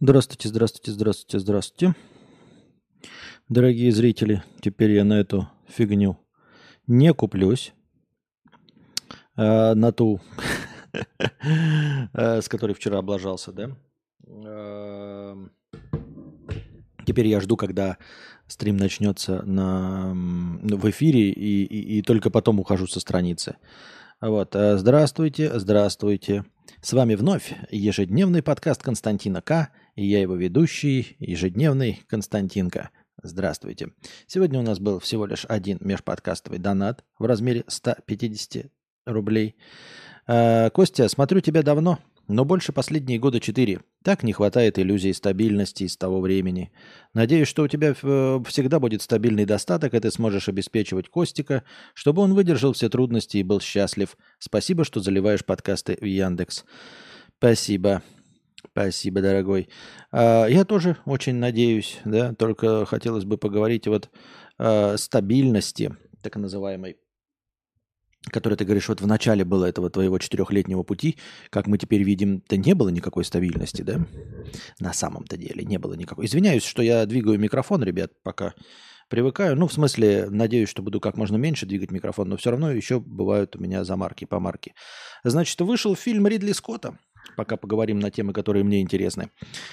Здравствуйте, здравствуйте, здравствуйте, здравствуйте. Дорогие зрители, теперь я на эту фигню не куплюсь. А, на ту, э, с которой вчера облажался, да? А, теперь я жду, когда стрим начнется на, в эфире, и, и, и только потом ухожу со страницы. Вот. Э, здравствуйте, здравствуйте. С вами вновь ежедневный подкаст Константина К. И я его ведущий, ежедневный Константинка. Здравствуйте. Сегодня у нас был всего лишь один межподкастовый донат в размере 150 рублей. Э, Костя, смотрю тебя давно. Но больше последние года четыре. Так не хватает иллюзии стабильности с того времени. Надеюсь, что у тебя э, всегда будет стабильный достаток, и ты сможешь обеспечивать Костика, чтобы он выдержал все трудности и был счастлив. Спасибо, что заливаешь подкасты в Яндекс. Спасибо. Спасибо, дорогой. А, я тоже очень надеюсь, да, только хотелось бы поговорить вот о стабильности, так называемой который ты говоришь, вот в начале было этого твоего четырехлетнего пути, как мы теперь видим, то не было никакой стабильности, да? На самом-то деле не было никакой. Извиняюсь, что я двигаю микрофон, ребят, пока привыкаю. Ну, в смысле, надеюсь, что буду как можно меньше двигать микрофон, но все равно еще бывают у меня замарки, помарки. Значит, вышел фильм Ридли Скотта, пока поговорим на темы, которые мне интересны.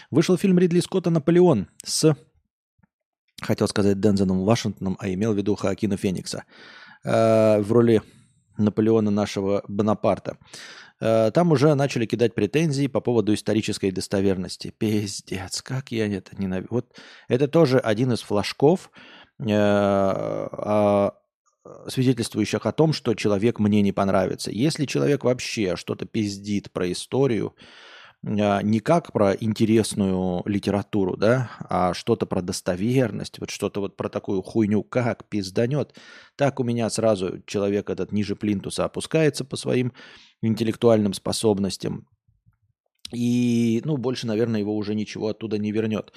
Вышел фильм Ридли Скотта «Наполеон» с, хотел сказать, Дензеном Вашингтоном, а имел в виду Хоакина Феникса э, в роли Наполеона нашего Бонапарта. Э, там уже начали кидать претензии по поводу исторической достоверности. Пиздец, как я это ненавижу. Вот это тоже один из флажков, э, свидетельствующих о том, что человек мне не понравится. Если человек вообще что-то пиздит про историю, а, не как про интересную литературу, да, а что-то про достоверность, вот что-то вот про такую хуйню, как пизданет, так у меня сразу человек этот ниже плинтуса опускается по своим интеллектуальным способностям. И, ну, больше, наверное, его уже ничего оттуда не вернет.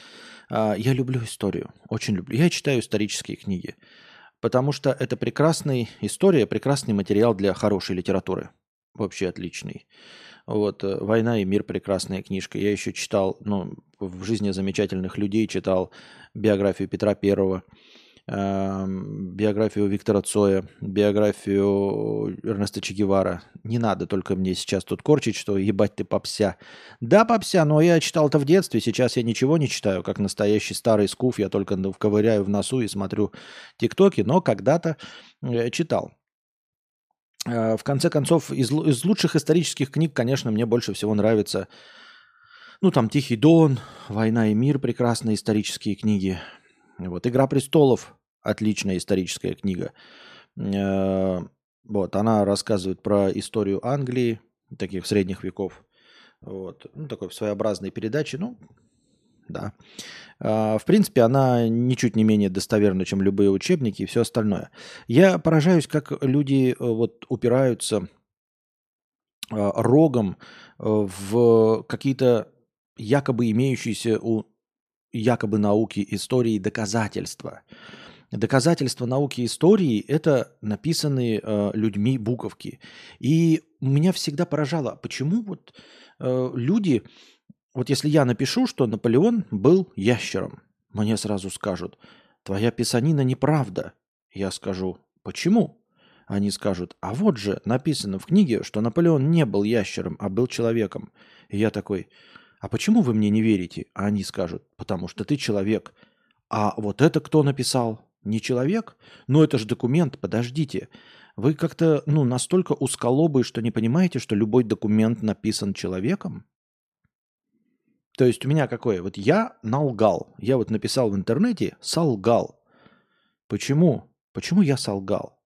А, я люблю историю, очень люблю. Я читаю исторические книги, потому что это прекрасная история, прекрасный материал для хорошей литературы. Вообще отличный. Вот э, «Война и мир» – прекрасная книжка. Я еще читал, ну, в жизни замечательных людей читал биографию Петра Первого, э, биографию Виктора Цоя, биографию Эрнеста Че Гевара. Не надо только мне сейчас тут корчить, что ебать ты попся. Да, попся, но я читал это в детстве, сейчас я ничего не читаю, как настоящий старый скуф, я только ковыряю в носу и смотрю тиктоки, но когда-то э, читал. Э, в конце концов, из, из лучших исторических книг, конечно, мне больше всего нравится, ну, там, «Тихий дон», «Война и мир» – прекрасные исторические книги. Вот, «Игра престолов» – отличная историческая книга. Э, вот, она рассказывает про историю Англии, таких средних веков. Вот, ну, такой своеобразной передачи, ну, да. А, в принципе, она ничуть не менее достоверна, чем любые учебники и все остальное. Я поражаюсь, как люди э, вот упираются а, рогом э, в какие-то якобы имеющиеся у якобы науки истории доказательства. Доказательства науки истории – это написанные э, людьми буковки. И меня всегда поражало, почему вот э, люди вот если я напишу, что Наполеон был ящером, мне сразу скажут, твоя писанина неправда. Я скажу, почему? Они скажут, а вот же написано в книге, что Наполеон не был ящером, а был человеком. И я такой, а почему вы мне не верите? А они скажут, потому что ты человек. А вот это кто написал? Не человек? Ну это же документ, подождите. Вы как-то ну, настолько узколобые, что не понимаете, что любой документ написан человеком? То есть у меня какое? Вот я налгал. Я вот написал в интернете «солгал». Почему? Почему я солгал?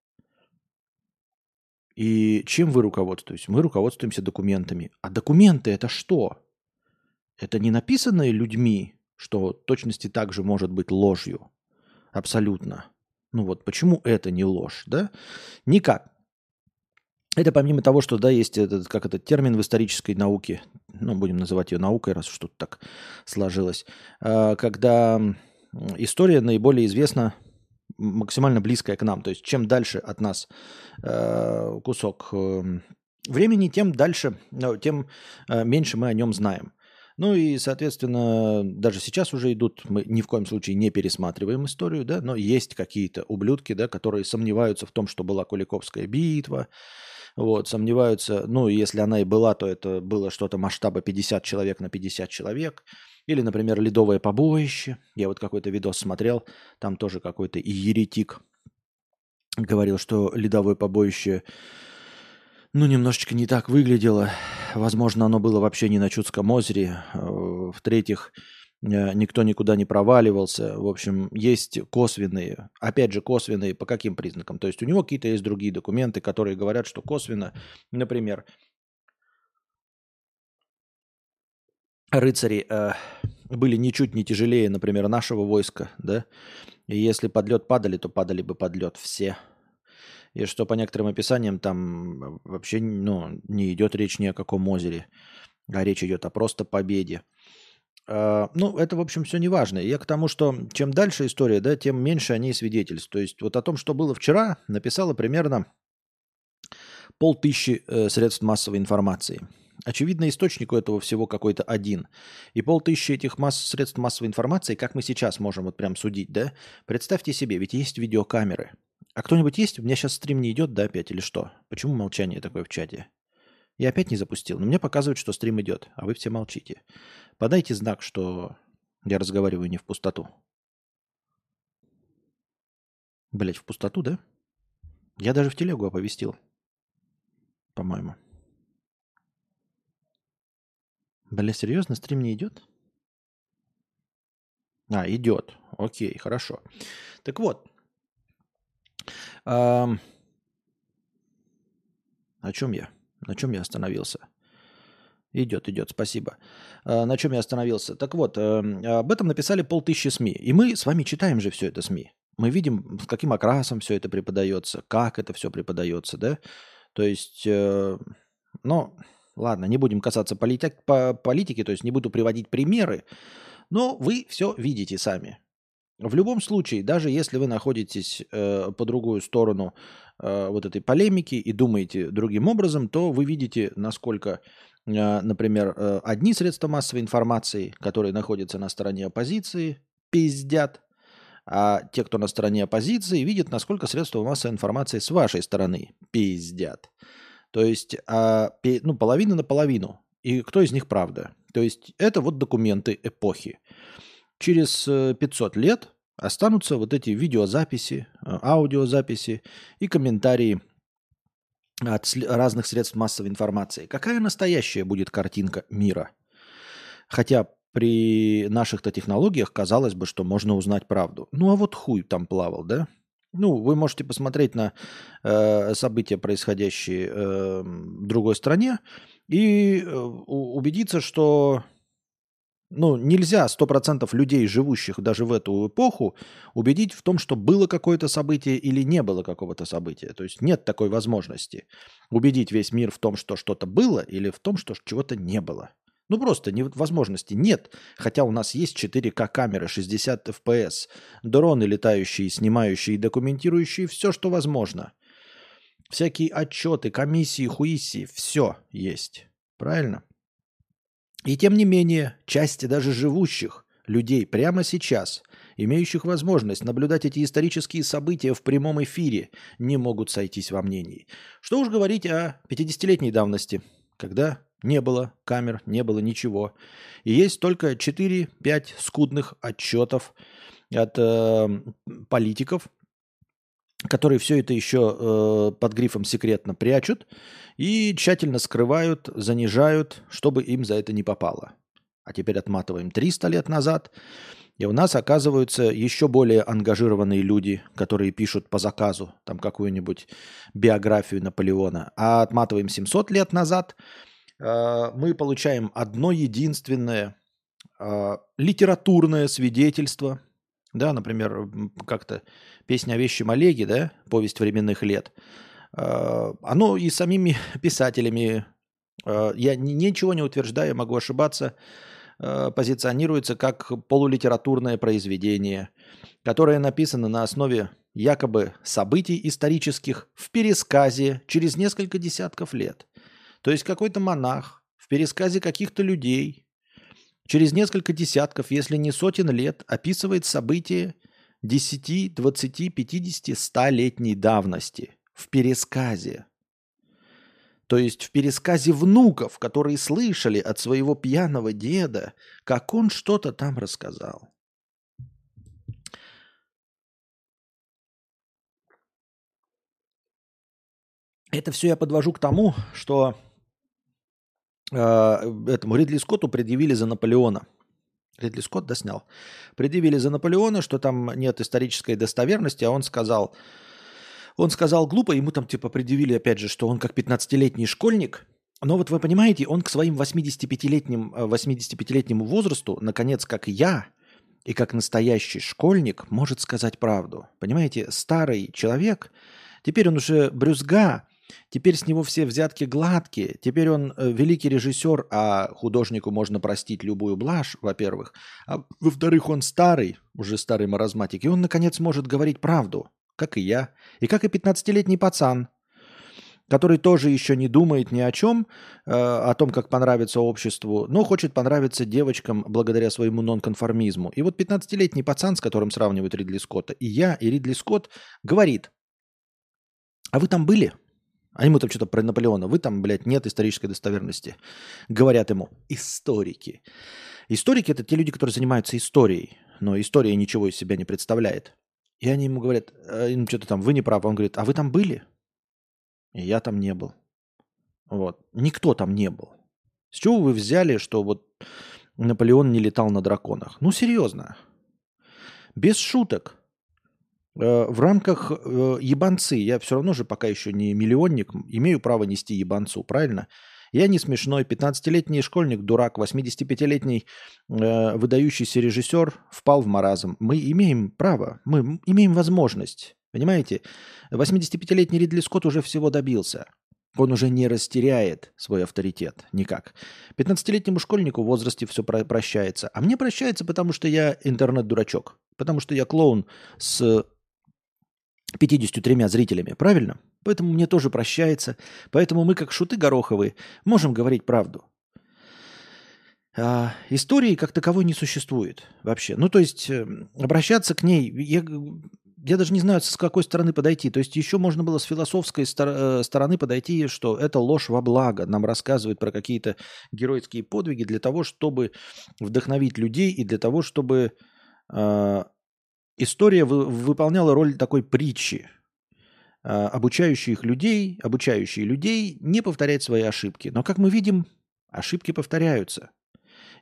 И чем вы руководствуетесь? Мы руководствуемся документами. А документы это что? Это не написанное людьми, что точности также может быть ложью. Абсолютно. Ну вот почему это не ложь, да? Никак. Это помимо того, что, да, есть этот, как этот термин в исторической науке, ну, будем называть ее наукой, раз что-то так сложилось, а, когда история наиболее известна максимально близкая к нам. То есть чем дальше от нас а, кусок эм, времени, тем дальше, тем а, меньше мы о нем знаем. Ну и, соответственно, даже сейчас уже идут, мы ни в коем случае не пересматриваем историю, да, но есть какие-то ублюдки, да, которые сомневаются в том, что была Куликовская битва, вот, сомневаются, ну, если она и была, то это было что-то масштаба 50 человек на 50 человек, или, например, ледовое побоище. Я вот какой-то видос смотрел, там тоже какой-то еретик говорил, что ледовое побоище ну, немножечко не так выглядело. Возможно, оно было вообще не на Чудском озере. Э, в-третьих, никто никуда не проваливался. В общем, есть косвенные, опять же, косвенные по каким признакам? То есть у него какие-то есть другие документы, которые говорят, что косвенно, например, рыцари э, были ничуть не тяжелее, например, нашего войска, да, и если под лед падали, то падали бы под лед все – и что по некоторым описаниям там вообще ну, не идет речь ни о каком озере, а речь идет о просто победе. Uh, ну, это, в общем, все не важно. Я к тому, что чем дальше история, да, тем меньше они свидетельств. То есть вот о том, что было вчера, написало примерно полтысячи э, средств массовой информации. Очевидно, источник у этого всего какой-то один. И полтысячи этих масс, средств массовой информации, как мы сейчас можем вот прям судить, да? Представьте себе, ведь есть видеокамеры – а кто-нибудь есть? У меня сейчас стрим не идет, да, опять или что? Почему молчание такое в чате? Я опять не запустил, но мне показывают, что стрим идет, а вы все молчите. Подайте знак, что я разговариваю не в пустоту. Блять, в пустоту, да? Я даже в телегу оповестил. По-моему. Бля, серьезно, стрим не идет? А, идет. Окей, хорошо. Так вот, о чем я? На чем я остановился? Идет, идет, спасибо. А, на чем я остановился? Так вот, эм, об этом написали полтысячи СМИ. И мы с вами читаем же все это СМИ. Мы видим, с каким окрасом все это преподается, как это все преподается, да? То есть, э, ну, ладно, не будем касаться полити- по политики, то есть не буду приводить примеры, но вы все видите сами. В любом случае, даже если вы находитесь э, по другую сторону э, вот этой полемики и думаете другим образом, то вы видите, насколько, э, например, э, одни средства массовой информации, которые находятся на стороне оппозиции, пиздят, а те, кто на стороне оппозиции, видят, насколько средства массовой информации с вашей стороны пиздят. То есть, а, ну, половина на половину. И кто из них правда? То есть, это вот документы эпохи через 500 э, лет останутся вот эти видеозаписи, э, аудиозаписи и комментарии от разных средств массовой информации. Какая настоящая будет картинка мира? Хотя при наших-то технологиях казалось бы, что можно узнать правду. Ну а вот хуй там плавал, да? Ну, вы можете посмотреть на э, события, происходящие э, в другой стране, и э, убедиться, что ну, нельзя 100% людей, живущих даже в эту эпоху, убедить в том, что было какое-то событие или не было какого-то события. То есть нет такой возможности убедить весь мир в том, что что-то было или в том, что чего-то не было. Ну просто возможности нет, хотя у нас есть 4К камеры, 60 FPS, дроны летающие, снимающие и документирующие все, что возможно. Всякие отчеты, комиссии, хуиссии, все есть. Правильно? И тем не менее, части даже живущих людей прямо сейчас, имеющих возможность наблюдать эти исторические события в прямом эфире, не могут сойтись во мнении. Что уж говорить о 50-летней давности, когда не было камер, не было ничего. И есть только 4-5 скудных отчетов от э, политиков, которые все это еще э, под грифом секретно прячут и тщательно скрывают, занижают, чтобы им за это не попало. А теперь отматываем 300 лет назад, и у нас оказываются еще более ангажированные люди, которые пишут по заказу там какую-нибудь биографию Наполеона. А отматываем 700 лет назад, э, мы получаем одно единственное э, литературное свидетельство да, например, как-то песня о вещем Олеге, да, повесть временных лет, а, оно и самими писателями, а, я ничего не утверждаю, могу ошибаться, а, позиционируется как полулитературное произведение, которое написано на основе якобы событий исторических в пересказе через несколько десятков лет. То есть какой-то монах в пересказе каких-то людей через несколько десятков, если не сотен лет, описывает события 10, 20, 50, 100 летней давности в пересказе. То есть в пересказе внуков, которые слышали от своего пьяного деда, как он что-то там рассказал. Это все я подвожу к тому, что э, этому Ридли Скотту предъявили за Наполеона. Ридли Скотт доснял. Предъявили за Наполеона, что там нет исторической достоверности, а он сказал, он сказал глупо, ему там типа предъявили опять же, что он как 15-летний школьник, но вот вы понимаете, он к своим 85-летним, 85-летнему э, возрасту, наконец, как я, и как настоящий школьник, может сказать правду. Понимаете, старый человек, теперь он уже брюзга, Теперь с него все взятки гладкие. Теперь он э, великий режиссер, а художнику можно простить любую блажь, во-первых. А во-вторых, он старый, уже старый маразматик, и он, наконец, может говорить правду, как и я, и как и 15-летний пацан, который тоже еще не думает ни о чем, э, о том, как понравится обществу, но хочет понравиться девочкам благодаря своему нонконформизму. И вот 15-летний пацан, с которым сравнивают Ридли Скотта, и я, и Ридли Скотт, говорит, а вы там были? А ему там что-то про Наполеона. Вы там, блядь, нет исторической достоверности. Говорят ему историки. Историки – это те люди, которые занимаются историей. Но история ничего из себя не представляет. И они ему говорят, ну что-то там, вы не правы. Он говорит, а вы там были? И я там не был. Вот. Никто там не был. С чего вы взяли, что вот Наполеон не летал на драконах? Ну, серьезно. Без шуток. Э, в рамках э, ебанцы, я все равно же пока еще не миллионник, имею право нести ебанцу, правильно? Я не смешной, 15-летний школьник, дурак, 85-летний э, выдающийся режиссер впал в маразм. Мы имеем право, мы имеем возможность, понимаете? 85-летний Ридли Скотт уже всего добился. Он уже не растеряет свой авторитет никак. 15-летнему школьнику в возрасте все прощается. А мне прощается, потому что я интернет-дурачок. Потому что я клоун с 53 зрителями, правильно? Поэтому мне тоже прощается. Поэтому мы, как шуты гороховые, можем говорить правду. А, истории как таковой не существует вообще. Ну, то есть э, обращаться к ней, я, я даже не знаю, с какой стороны подойти. То есть еще можно было с философской стор- э, стороны подойти, что это ложь во благо. Нам рассказывают про какие-то геройские подвиги для того, чтобы вдохновить людей и для того, чтобы э, история вы, выполняла роль такой притчи, э, обучающих людей, обучающие людей не повторять свои ошибки. Но, как мы видим, ошибки повторяются.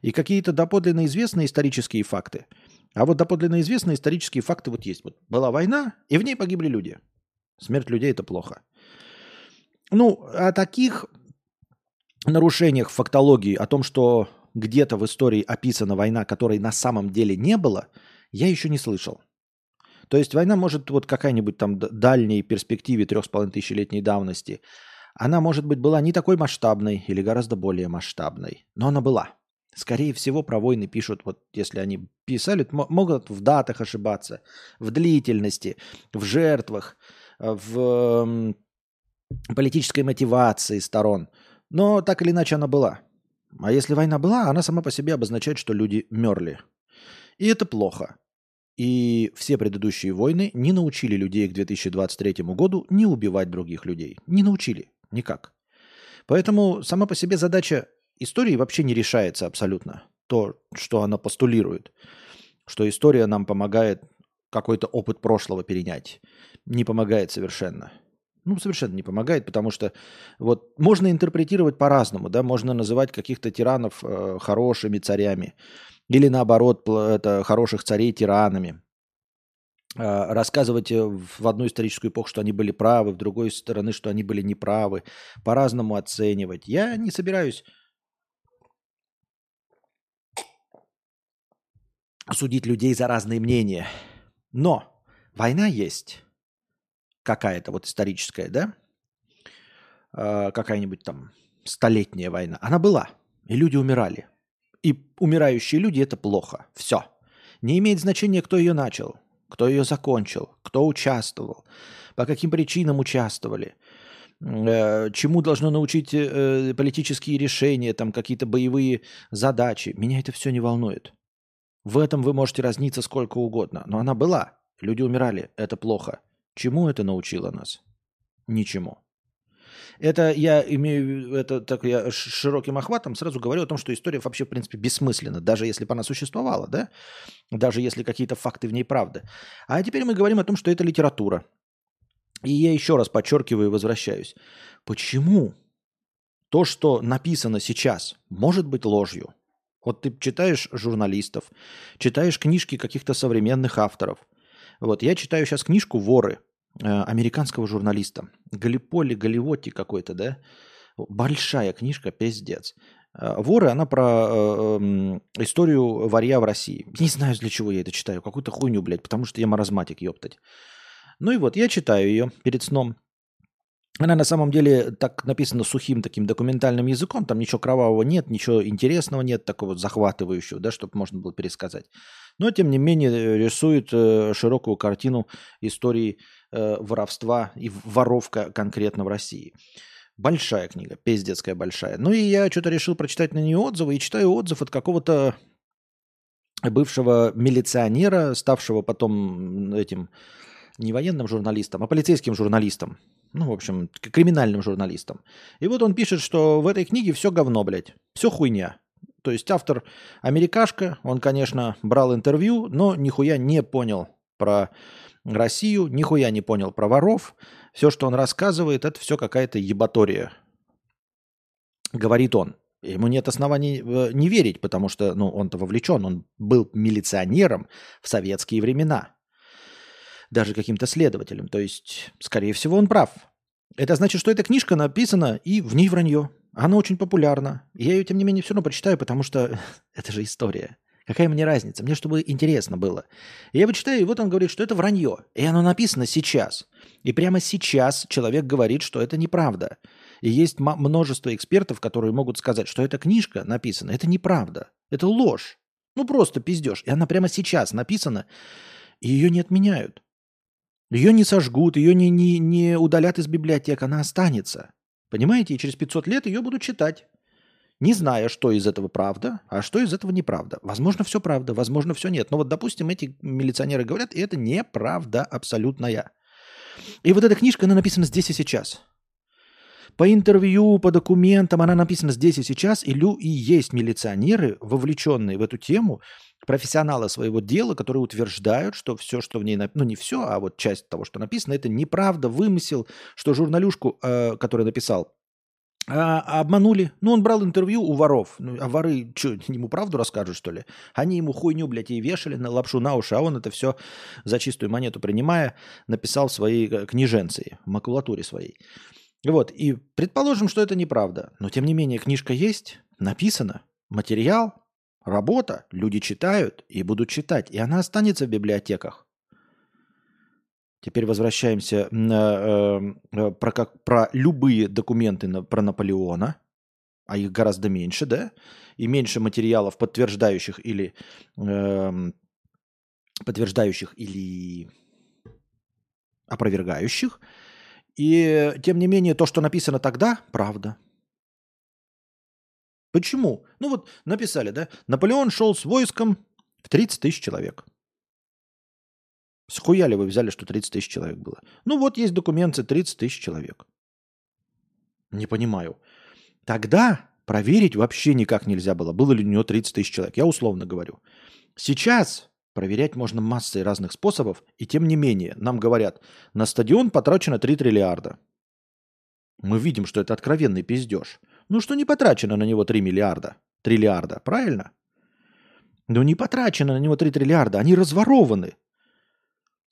И какие-то доподлинно известные исторические факты. А вот доподлинно известные исторические факты вот есть. Вот была война, и в ней погибли люди. Смерть людей – это плохо. Ну, о таких нарушениях фактологии, о том, что где-то в истории описана война, которой на самом деле не было, я еще не слышал. То есть война может вот какая-нибудь там дальней перспективе трех с половиной тысячелетней давности, она, может быть, была не такой масштабной или гораздо более масштабной, но она была. Скорее всего, про войны пишут, вот если они писали, могут в датах ошибаться, в длительности, в жертвах, в политической мотивации сторон. Но так или иначе она была. А если война была, она сама по себе обозначает, что люди мерли. И это плохо. И все предыдущие войны не научили людей к 2023 году не убивать других людей. Не научили. Никак. Поэтому сама по себе задача истории вообще не решается абсолютно. То, что она постулирует. Что история нам помогает какой-то опыт прошлого перенять. Не помогает совершенно. Ну, совершенно не помогает, потому что вот можно интерпретировать по-разному, да, можно называть каких-то тиранов э, хорошими царями, или наоборот, это хороших царей тиранами. А, рассказывать э, в одну историческую эпоху, что они были правы, в другой стороны, что они были неправы, по-разному оценивать. Я не собираюсь судить людей за разные мнения. Но война есть какая-то вот историческая, да? А, какая-нибудь там столетняя война. Она была, и люди умирали. И умирающие люди – это плохо. Все. Не имеет значения, кто ее начал, кто ее закончил, кто участвовал, по каким причинам участвовали. э, чему должно научить э, политические решения, там какие-то боевые задачи. Меня это все не волнует. В этом вы можете разниться сколько угодно. Но она была. Люди умирали. Это плохо. Чему это научило нас? Ничему. Это я имею, это так я широким охватом сразу говорю о том, что история вообще, в принципе, бессмысленна, даже если бы она существовала, да, даже если какие-то факты в ней правды. А теперь мы говорим о том, что это литература. И я еще раз подчеркиваю и возвращаюсь. Почему то, что написано сейчас, может быть ложью? Вот ты читаешь журналистов, читаешь книжки каких-то современных авторов. Вот я читаю сейчас книжку «Воры», американского журналиста. Галиполи, Галивотти какой-то, да? Большая книжка, пиздец. Э, Воры, она про э, эм, историю варья в России. Не знаю, для чего я это читаю. Какую-то хуйню, блядь, потому что я маразматик, ёптать. Ну и вот, я читаю ее перед сном. Она на самом деле так написана сухим таким документальным языком, там ничего кровавого нет, ничего интересного нет, такого захватывающего, да, чтобы можно было пересказать. Но, тем не менее, рисует э, широкую картину истории э, воровства и воровка конкретно в России. Большая книга, пиздецкая большая. Ну и я что-то решил прочитать на нее отзывы, и читаю отзыв от какого-то бывшего милиционера, ставшего потом этим не военным журналистом, а полицейским журналистом. Ну, в общем, криминальным журналистом. И вот он пишет, что в этой книге все говно, блядь. Все хуйня. То есть автор америкашка, он, конечно, брал интервью, но нихуя не понял про Россию, нихуя не понял про воров. Все, что он рассказывает, это все какая-то ебатория. Говорит он. Ему нет оснований э, не верить, потому что ну, он-то вовлечен, он был милиционером в советские времена даже каким-то следователем. То есть, скорее всего, он прав. Это значит, что эта книжка написана, и в ней вранье. Она очень популярна. Я ее, тем не менее, все равно прочитаю, потому что это же история. Какая мне разница? Мне чтобы интересно было. Я почитаю, и вот он говорит, что это вранье. И оно написано сейчас. И прямо сейчас человек говорит, что это неправда. И есть множество экспертов, которые могут сказать, что эта книжка написана, это неправда. Это ложь. Ну просто пиздеж. И она прямо сейчас написана, и ее не отменяют. Ее не сожгут, ее не, не, не удалят из библиотек, она останется. Понимаете? И через 500 лет ее будут читать. Не зная, что из этого правда, а что из этого неправда. Возможно, все правда, возможно, все нет. Но вот, допустим, эти милиционеры говорят, и это неправда абсолютная. И вот эта книжка, она написана здесь и сейчас. По интервью, по документам она написана здесь и сейчас, и, лю, и есть милиционеры, вовлеченные в эту тему, профессионалы своего дела, которые утверждают, что все, что в ней, ну не все, а вот часть того, что написано, это неправда, вымысел, что журналюшку, э, который написал, а, обманули. Ну, он брал интервью у воров. Ну, а воры, что, ему правду расскажут, что ли? Они ему хуйню, блядь, и вешали на лапшу на уши, а он это все за чистую монету принимая, написал в своей э, книженции, макулатуре своей. Вот, и предположим, что это неправда. Но, тем не менее, книжка есть, написана, материал, Работа, люди читают и будут читать, и она останется в библиотеках. Теперь возвращаемся на, э, э, про, как, про любые документы на, про Наполеона, а их гораздо меньше, да, и меньше материалов, подтверждающих или э, подтверждающих или опровергающих. И тем не менее, то, что написано тогда, правда. Почему? Ну вот написали, да? Наполеон шел с войском в 30 тысяч человек. Схуяли вы взяли, что 30 тысяч человек было? Ну вот есть документы 30 тысяч человек. Не понимаю. Тогда проверить вообще никак нельзя было, было ли у него 30 тысяч человек. Я условно говорю. Сейчас проверять можно массой разных способов, и тем не менее нам говорят, на стадион потрачено 3 триллиарда. Мы видим, что это откровенный пиздеж. Ну что не потрачено на него 3 миллиарда, триллиарда, правильно? Ну не потрачено на него 3 триллиарда, они разворованы.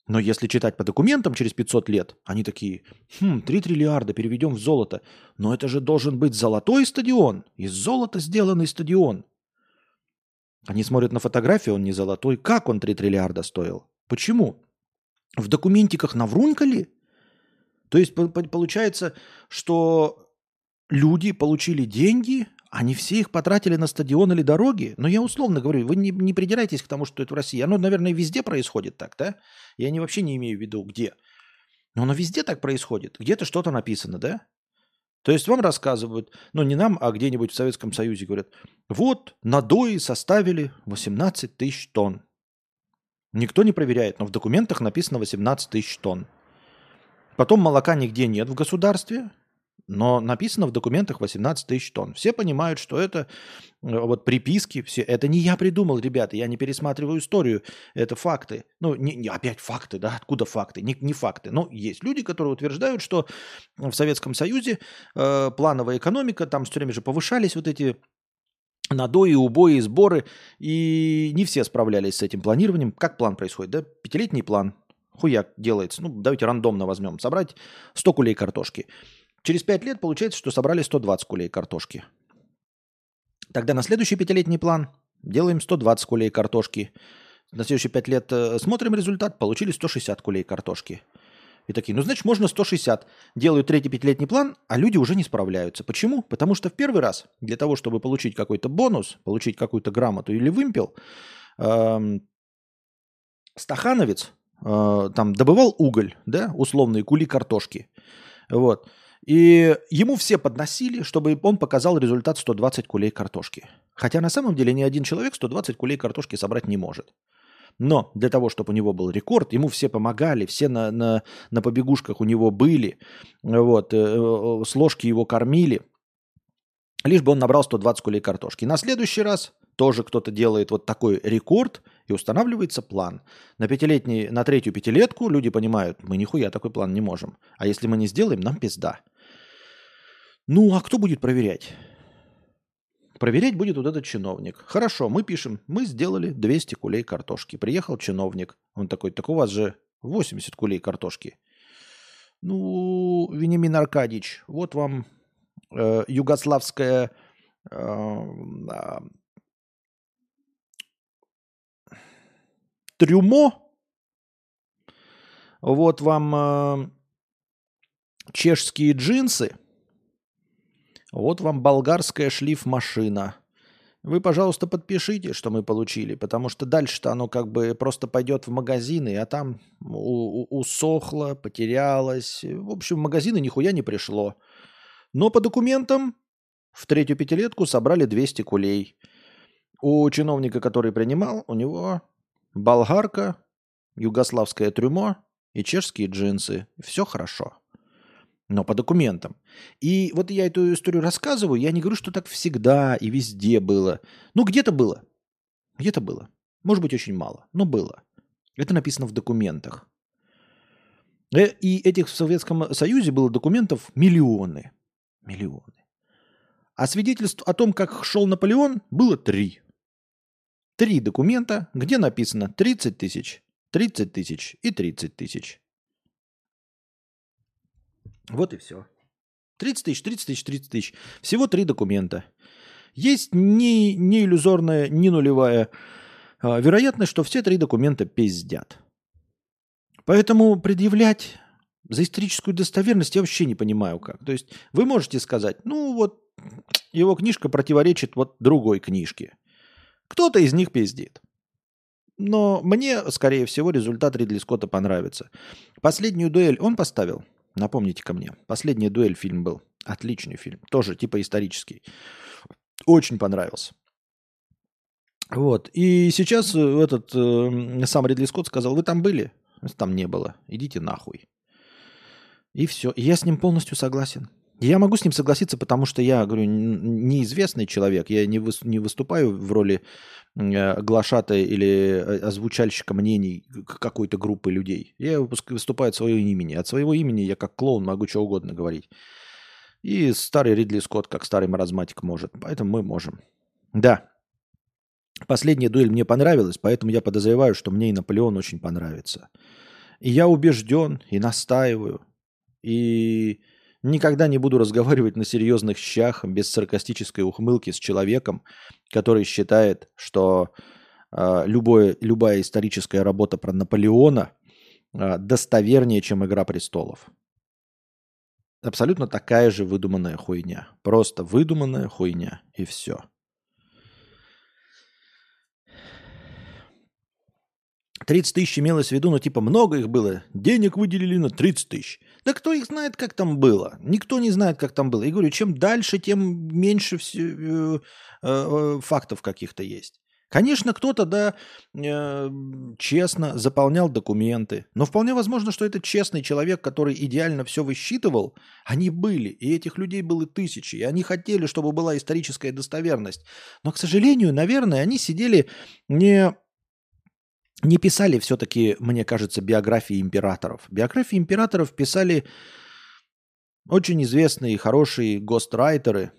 Но если читать по документам через 500 лет, они такие, хм, 3 триллиарда переведем в золото. Но это же должен быть золотой стадион, из золота сделанный стадион. Они смотрят на фотографию, он не золотой. Как он 3 триллиарда стоил? Почему? В документиках наврункали? То есть получается, что люди получили деньги, они все их потратили на стадион или дороги. Но я условно говорю, вы не, не придирайтесь к тому, что это в России. Оно, наверное, везде происходит так, да? Я не вообще не имею в виду, где. Но оно везде так происходит. Где-то что-то написано, да? То есть вам рассказывают, ну не нам, а где-нибудь в Советском Союзе говорят, вот надои составили 18 тысяч тонн. Никто не проверяет, но в документах написано 18 тысяч тонн. Потом молока нигде нет в государстве, но написано в документах 18 тысяч тонн. Все понимают, что это э, вот приписки, все. Это не я придумал, ребята, я не пересматриваю историю, это факты. Ну, не, не опять факты, да, откуда факты? Не, не факты. Но есть люди, которые утверждают, что в Советском Союзе э, плановая экономика, там все время же повышались вот эти надои, убои, сборы, и не все справлялись с этим планированием. Как план происходит, да? Пятилетний план, хуяк делается. Ну, давайте рандомно возьмем. Собрать 100 кулей картошки. Через 5 лет получается, что собрали 120 кулей картошки. Тогда на следующий пятилетний план делаем 120 кулей картошки. На следующие 5 лет э, смотрим результат, получили 160 кулей картошки. И такие, ну, значит, можно 160. Делаю третий пятилетний план, а люди уже не справляются. Почему? Потому что в первый раз для того, чтобы получить какой-то бонус, получить какую-то грамоту или вымпел, эм, стахановец э, там добывал уголь, да, условные кули картошки. Вот. И ему все подносили, чтобы он показал результат 120 кулей картошки. Хотя на самом деле ни один человек 120 кулей картошки собрать не может. Но для того, чтобы у него был рекорд, ему все помогали, все на, на, на побегушках у него были, вот, э, э, с ложки его кормили, лишь бы он набрал 120 кулей картошки. На следующий раз тоже кто-то делает вот такой рекорд, и устанавливается план. На, пятилетний, на третью пятилетку люди понимают, мы нихуя такой план не можем. А если мы не сделаем, нам пизда. Ну, а кто будет проверять? Проверять будет вот этот чиновник. Хорошо, мы пишем, мы сделали 200 кулей картошки. Приехал чиновник. Он такой, так у вас же 80 кулей картошки. Ну, Вениамин Аркадьевич, вот вам э, югославская э, э, трюмо. Вот вам э, чешские джинсы – вот вам болгарская шлиф-машина. Вы, пожалуйста, подпишите, что мы получили, потому что дальше-то оно как бы просто пойдет в магазины, а там усохло, потерялось. В общем, в магазины нихуя не пришло. Но по документам в третью пятилетку собрали 200 кулей. У чиновника, который принимал, у него болгарка, югославское трюмо и чешские джинсы. Все хорошо но по документам. И вот я эту историю рассказываю, я не говорю, что так всегда и везде было. Ну, где-то было. Где-то было. Может быть, очень мало, но было. Это написано в документах. Э, и этих в Советском Союзе было документов миллионы. Миллионы. А свидетельств о том, как шел Наполеон, было три. Три документа, где написано 30 тысяч, 30 тысяч и 30 тысяч. Вот и все. 30 тысяч, 30 тысяч, 30 тысяч. Всего три документа. Есть не, не иллюзорная, не нулевая а, вероятность, что все три документа пиздят. Поэтому предъявлять за историческую достоверность я вообще не понимаю как. То есть вы можете сказать, ну вот его книжка противоречит вот другой книжке. Кто-то из них пиздит. Но мне, скорее всего, результат Ридли Скотта понравится. Последнюю дуэль он поставил – Напомните ко мне. Последняя дуэль фильм был. Отличный фильм. Тоже типа исторический. Очень понравился. Вот. И сейчас э, этот э, сам Ридли Скотт сказал, вы там были? Там не было. Идите нахуй. И все. И я с ним полностью согласен. Я могу с ним согласиться, потому что я, говорю, неизвестный человек. Я не, вы, не выступаю в роли глашатая или э, озвучальщика мнений какой-то группы людей. Я выступаю от своего имени. От своего имени я как клоун могу что угодно говорить. И старый Ридли Скотт, как старый маразматик, может. Поэтому мы можем. Да. Последняя дуэль мне понравилась, поэтому я подозреваю, что мне и Наполеон очень понравится. И я убежден, и настаиваю, и Никогда не буду разговаривать на серьезных щах, без саркастической ухмылки с человеком, который считает, что э, любое, любая историческая работа про Наполеона э, достовернее, чем «Игра престолов». Абсолютно такая же выдуманная хуйня. Просто выдуманная хуйня, и все. 30 тысяч имелось в виду, ну типа много их было. Денег выделили на 30 тысяч. Да кто их знает, как там было? Никто не знает, как там было. И говорю, чем дальше, тем меньше все, э, э, фактов каких-то есть. Конечно, кто-то, да, э, честно заполнял документы, но вполне возможно, что этот честный человек, который идеально все высчитывал, они были, и этих людей было тысячи, и они хотели, чтобы была историческая достоверность. Но, к сожалению, наверное, они сидели не не писали все-таки, мне кажется, биографии императоров. Биографии императоров писали очень известные хорошие гострайтеры,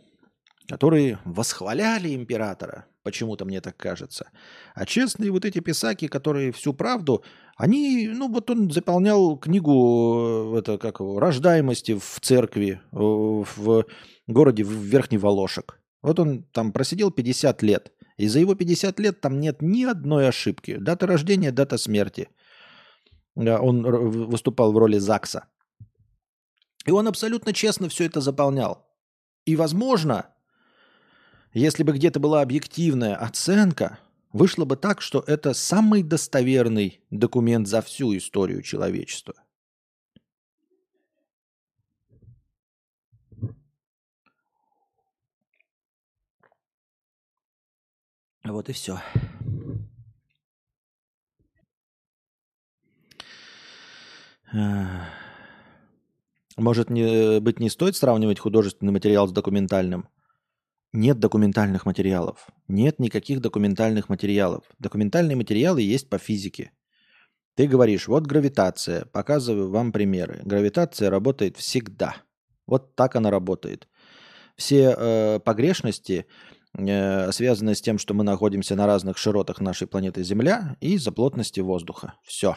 которые восхваляли императора, почему-то мне так кажется. А честные вот эти писаки, которые всю правду, они, ну вот он заполнял книгу э, это как рождаемости в церкви э, в городе в Верхний Волошек. Вот он там просидел 50 лет. И за его 50 лет там нет ни одной ошибки. Дата рождения, дата смерти. Он выступал в роли ЗАГСа. И он абсолютно честно все это заполнял. И, возможно, если бы где-то была объективная оценка, вышло бы так, что это самый достоверный документ за всю историю человечества. Вот и все. Может не, быть, не стоит сравнивать художественный материал с документальным? Нет документальных материалов. Нет никаких документальных материалов. Документальные материалы есть по физике. Ты говоришь, вот гравитация, показываю вам примеры. Гравитация работает всегда. Вот так она работает. Все э, погрешности Э, связанное с тем, что мы находимся на разных широтах нашей планеты Земля и из-за плотности воздуха. Все.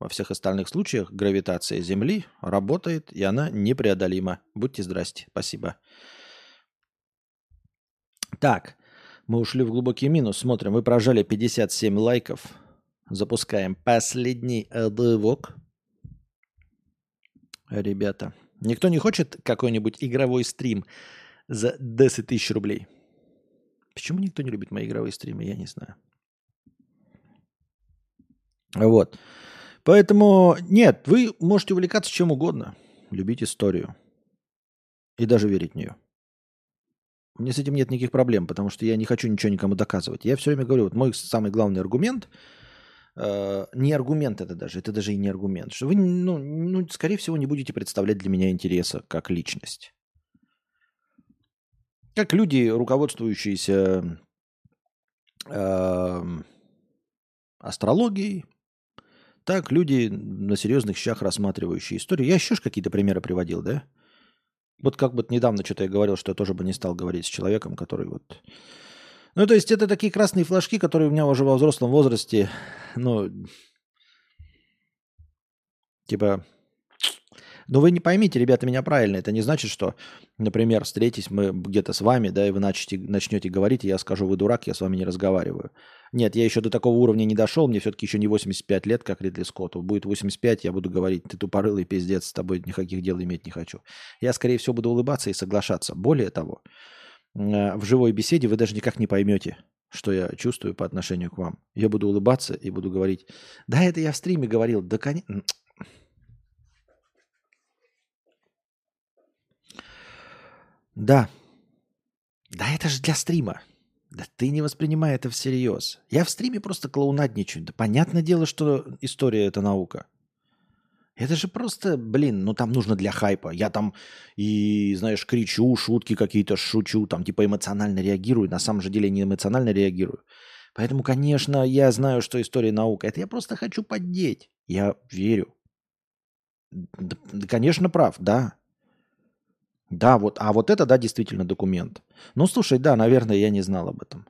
Во всех остальных случаях гравитация Земли работает, и она непреодолима. Будьте здрасте. Спасибо. Так, мы ушли в глубокий минус. Смотрим, вы прожали 57 лайков. Запускаем последний отвок. Ребята, никто не хочет какой-нибудь игровой стрим за 10 тысяч рублей? Почему никто не любит мои игровые стримы, я не знаю. Вот. Поэтому нет, вы можете увлекаться чем угодно. Любить историю. И даже верить в нее. Мне с этим нет никаких проблем, потому что я не хочу ничего никому доказывать. Я все время говорю, вот мой самый главный аргумент, э, не аргумент это даже, это даже и не аргумент, что вы, ну, ну, скорее всего, не будете представлять для меня интереса как личность. Как люди, руководствующиеся э, астрологией, так люди на серьезных щах рассматривающие историю. Я еще какие-то примеры приводил, да? Вот как бы недавно что-то я говорил, что я тоже бы не стал говорить с человеком, который вот... Ну, то есть это такие красные флажки, которые у меня уже во взрослом возрасте, ну, типа, но вы не поймите, ребята, меня правильно. Это не значит, что, например, встретись мы где-то с вами, да, и вы начнете, начнете говорить, и я скажу, вы дурак, я с вами не разговариваю. Нет, я еще до такого уровня не дошел, мне все-таки еще не 85 лет, как Ридли Скотту. Будет 85, я буду говорить, ты тупорылый пиздец, с тобой никаких дел иметь не хочу. Я, скорее всего, буду улыбаться и соглашаться. Более того, э, в живой беседе вы даже никак не поймете, что я чувствую по отношению к вам. Я буду улыбаться и буду говорить, да, это я в стриме говорил, да, конечно Да. Да это же для стрима. Да ты не воспринимай это всерьез. Я в стриме просто клоунадничаю. Да понятное дело, что история – это наука. Это же просто, блин, ну там нужно для хайпа. Я там и, знаешь, кричу, шутки какие-то шучу, там типа эмоционально реагирую. На самом же деле не эмоционально реагирую. Поэтому, конечно, я знаю, что история наука. Это я просто хочу поддеть. Я верю. Да, конечно, прав, да. Да, вот, а вот это, да, действительно документ. Ну, слушай, да, наверное, я не знал об этом.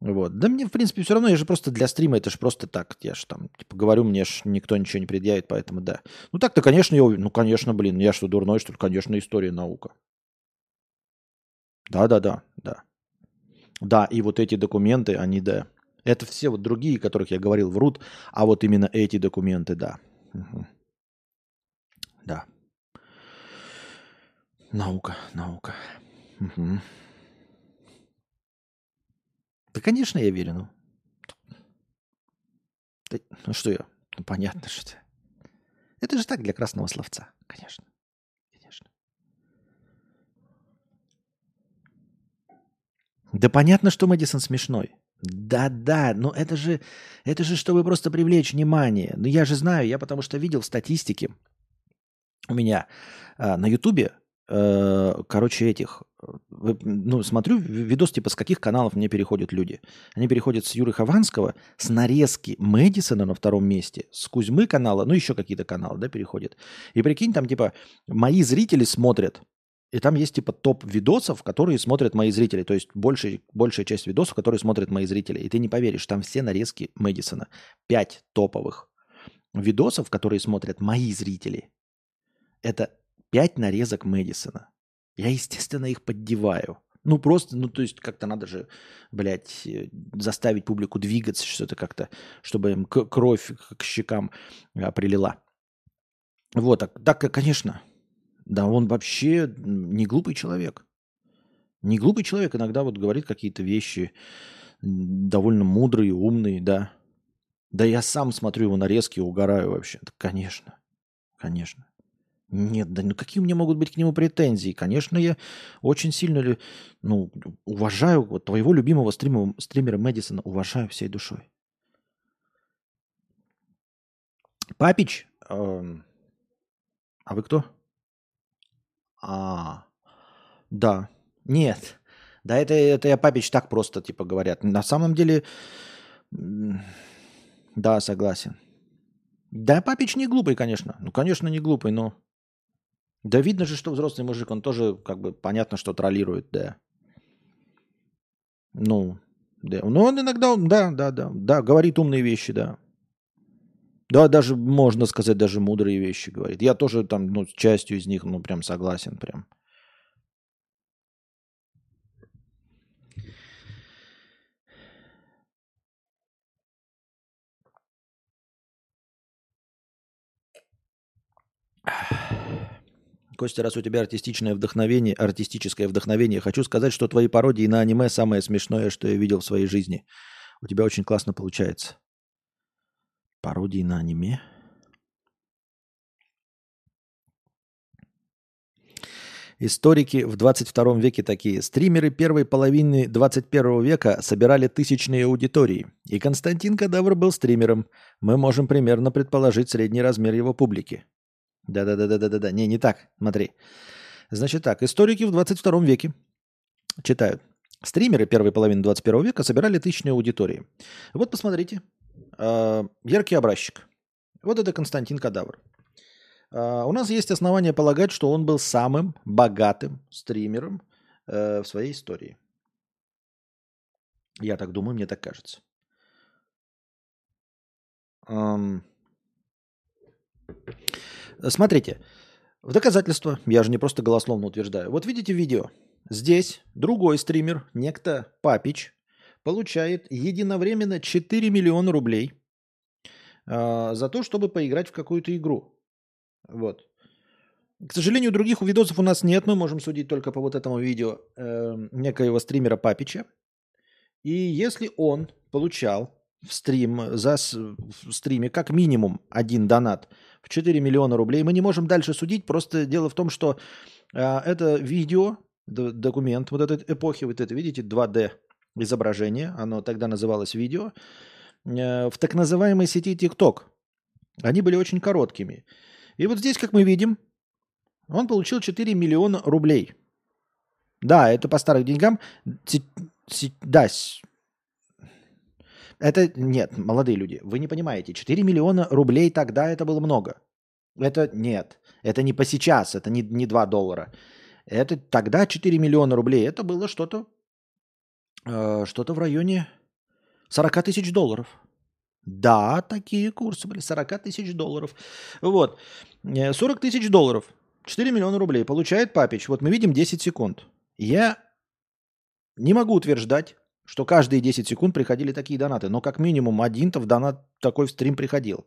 Вот. Да мне, в принципе, все равно, я же просто для стрима, это же просто так. Я же там, типа, говорю, мне ж никто ничего не предъявит, поэтому да. Ну так-то, конечно, я Ну, конечно, блин, я что, дурной, что ли? Конечно, история, наука. Да-да-да, да. Да, и вот эти документы, они, да. Это все вот другие, которых я говорил, врут, а вот именно эти документы, да. Угу. Да. Наука, наука. Угу. Да, конечно, я верю. Ну. Да, ну что я? Ну понятно, что это. Это же так для красного словца, конечно. Конечно. Да понятно, что Мэдисон смешной. Да-да, но это же, это же чтобы просто привлечь внимание. Ну я же знаю, я потому что видел в статистике у меня э, на Ютубе, короче, этих, э, ну, смотрю видос, типа, с каких каналов мне переходят люди. Они переходят с Юры Хованского, с нарезки Мэдисона на втором месте, с Кузьмы канала, ну, еще какие-то каналы, да, переходят. И прикинь, там, типа, мои зрители смотрят и там есть типа топ видосов, которые смотрят мои зрители. То есть большая, большая часть видосов, которые смотрят мои зрители. И ты не поверишь, там все нарезки Мэдисона. Пять топовых видосов, которые смотрят мои зрители. Это пять нарезок Мэдисона. Я, естественно, их поддеваю. Ну, просто, ну, то есть, как-то надо же, блядь, э, заставить публику двигаться, что-то как-то, чтобы им кровь к щекам а, прилила. Вот, так, так, конечно, да он вообще не глупый человек. Не глупый человек иногда вот говорит какие-то вещи довольно мудрые, умные, да. Да я сам смотрю его нарезки и угораю вообще. Да, конечно, конечно. Нет, да ну какие у меня могут быть к нему претензии? Конечно, я очень сильно ну, уважаю вот твоего любимого стримера, стримера Мэдисона, уважаю всей душой. Папич, э, а вы кто? А, да. Нет. Да, это, это я папич так просто, типа, говорят. На самом деле, да, согласен. Да, папич не глупый, конечно. Ну, конечно, не глупый, но... Да видно же, что взрослый мужик, он тоже, как бы, понятно, что троллирует, да. Ну, да. Но он иногда, да, да, да, да, говорит умные вещи, да. Да, даже можно сказать, даже мудрые вещи говорит. Я тоже там, ну, частью из них, ну, прям согласен, прям. Костя, раз у тебя артистичное вдохновение, артистическое вдохновение, хочу сказать, что твои пародии на аниме самое смешное, что я видел в своей жизни. У тебя очень классно получается. Пародии на аниме. Историки в 22 веке такие. Стримеры первой половины 21 века собирали тысячные аудитории. И Константин Кадавр был стримером. Мы можем примерно предположить средний размер его публики. Да-да-да-да-да-да. Не, не так. Смотри. Значит так. Историки в 22 веке читают. Стримеры первой половины 21 века собирали тысячные аудитории. Вот посмотрите. А, яркий образчик. Вот это Константин Кадавр. А, у нас есть основания полагать, что он был самым богатым стримером э, в своей истории. Я так думаю, мне так кажется. Смотрите, в доказательство, я же не просто голословно утверждаю. Вот видите видео. Здесь другой стример, некто Папич, получает единовременно 4 миллиона рублей э, за то, чтобы поиграть в какую-то игру. Вот. К сожалению, других видосов у нас нет, мы можем судить только по вот этому видео э, некоего стримера Папича. И если он получал в стрим, за в стриме как минимум один донат в 4 миллиона рублей, мы не можем дальше судить. Просто дело в том, что э, это видео, документ вот этой эпохи, вот это, видите, 2D изображение, оно тогда называлось видео, э, в так называемой сети TikTok. Они были очень короткими. И вот здесь, как мы видим, он получил 4 миллиона рублей. Да, это по старым деньгам. Да, это нет, молодые люди, вы не понимаете. 4 миллиона рублей тогда это было много. Это нет, это не по сейчас, это не, не 2 доллара. Это тогда 4 миллиона рублей, это было что-то Э, что-то в районе 40 тысяч долларов. Да, такие курсы были. 40 тысяч долларов. Вот. 40 э, тысяч долларов. 4 миллиона рублей получает Папич. Вот мы видим 10 секунд. Я не могу утверждать, что каждые 10 секунд приходили такие донаты, но как минимум один-то в донат такой в стрим приходил.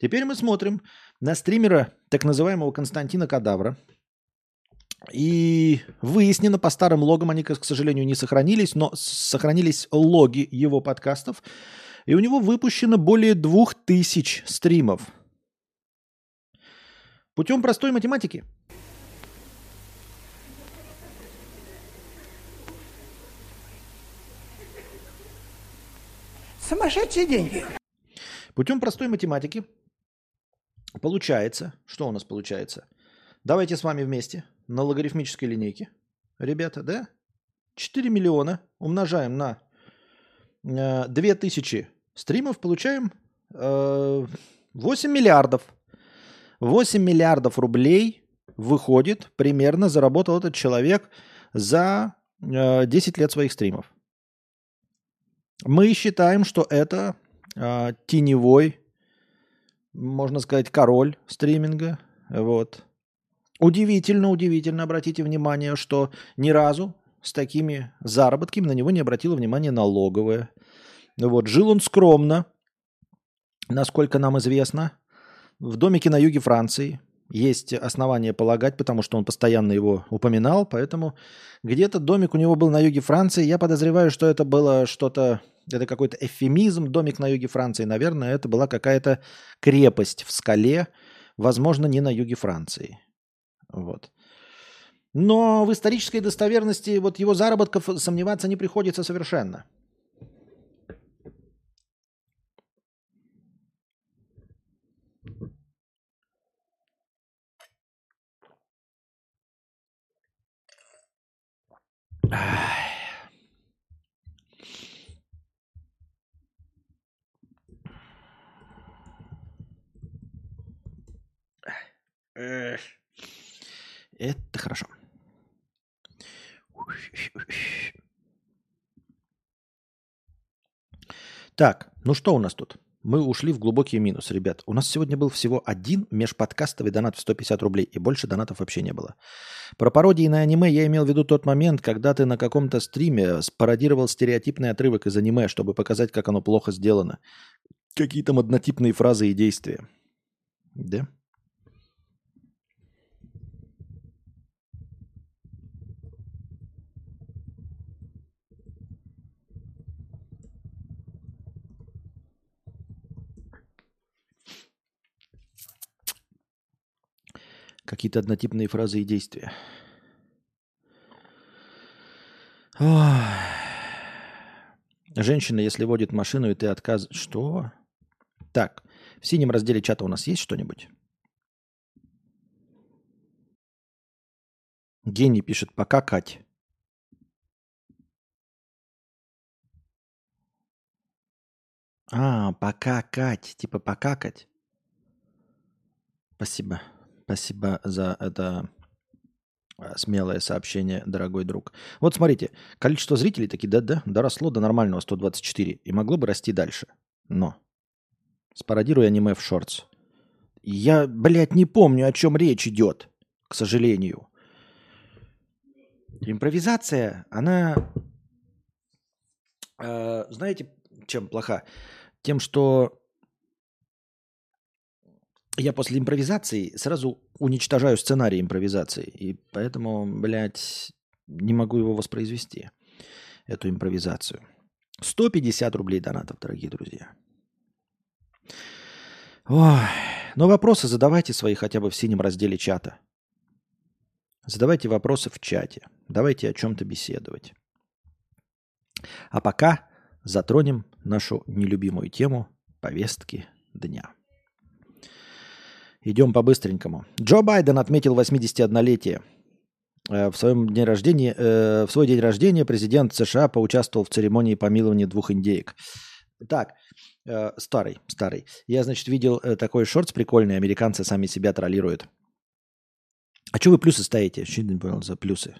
Теперь мы смотрим на стримера так называемого Константина Кадавра, и выяснено, по старым логам они, к сожалению, не сохранились, но сохранились логи его подкастов. И у него выпущено более двух тысяч стримов. Путем простой математики. Сумасшедшие деньги. Путем простой математики получается, что у нас получается? Давайте с вами вместе на логарифмической линейке. Ребята, да? 4 миллиона умножаем на э, 2000 стримов, получаем э, 8 миллиардов. 8 миллиардов рублей выходит, примерно заработал этот человек за э, 10 лет своих стримов. Мы считаем, что это э, теневой, можно сказать, король стриминга. Вот. Удивительно, удивительно, обратите внимание, что ни разу с такими заработками на него не обратила внимания налоговая. Вот. Жил он скромно, насколько нам известно, в домике на юге Франции. Есть основания полагать, потому что он постоянно его упоминал, поэтому где-то домик у него был на юге Франции. Я подозреваю, что это было что-то, это какой-то эфемизм, домик на юге Франции. Наверное, это была какая-то крепость в скале, возможно, не на юге Франции. Вот. Но в исторической достоверности вот его заработков сомневаться не приходится совершенно. Это хорошо. Так, ну что у нас тут? Мы ушли в глубокий минус, ребят. У нас сегодня был всего один межподкастовый донат в 150 рублей, и больше донатов вообще не было. Про пародии на аниме я имел в виду тот момент, когда ты на каком-то стриме спародировал стереотипный отрывок из аниме, чтобы показать, как оно плохо сделано. Какие там однотипные фразы и действия. Да? Какие-то однотипные фразы и действия. Женщина, если водит машину, и ты отказ... Что? Так, в синем разделе чата у нас есть что-нибудь? Гений пишет, пока, Кать. А, пока, Кать. Типа покакать. Спасибо. Спасибо за это а, смелое сообщение, дорогой друг. Вот смотрите, количество зрителей таки да-да, доросло до нормального 124 и могло бы расти дальше. Но спародируя аниме в шортс. Я, блядь, не помню, о чем речь идет, к сожалению. Импровизация, она, э, знаете, чем плоха? Тем, что я после импровизации сразу уничтожаю сценарий импровизации. И поэтому, блядь, не могу его воспроизвести, эту импровизацию. 150 рублей донатов, дорогие друзья. Ой. Но вопросы задавайте свои хотя бы в синем разделе чата. Задавайте вопросы в чате. Давайте о чем-то беседовать. А пока затронем нашу нелюбимую тему повестки дня. Идем по-быстренькому. Джо Байден отметил 81-летие. Э, в своем дне рождения, э, в свой день рождения президент США поучаствовал в церемонии помилования двух индеек. Так, э, старый, старый. Я, значит, видел такой шорт прикольный, американцы сами себя троллируют. А что вы плюсы ставите? Что не понял за плюсы?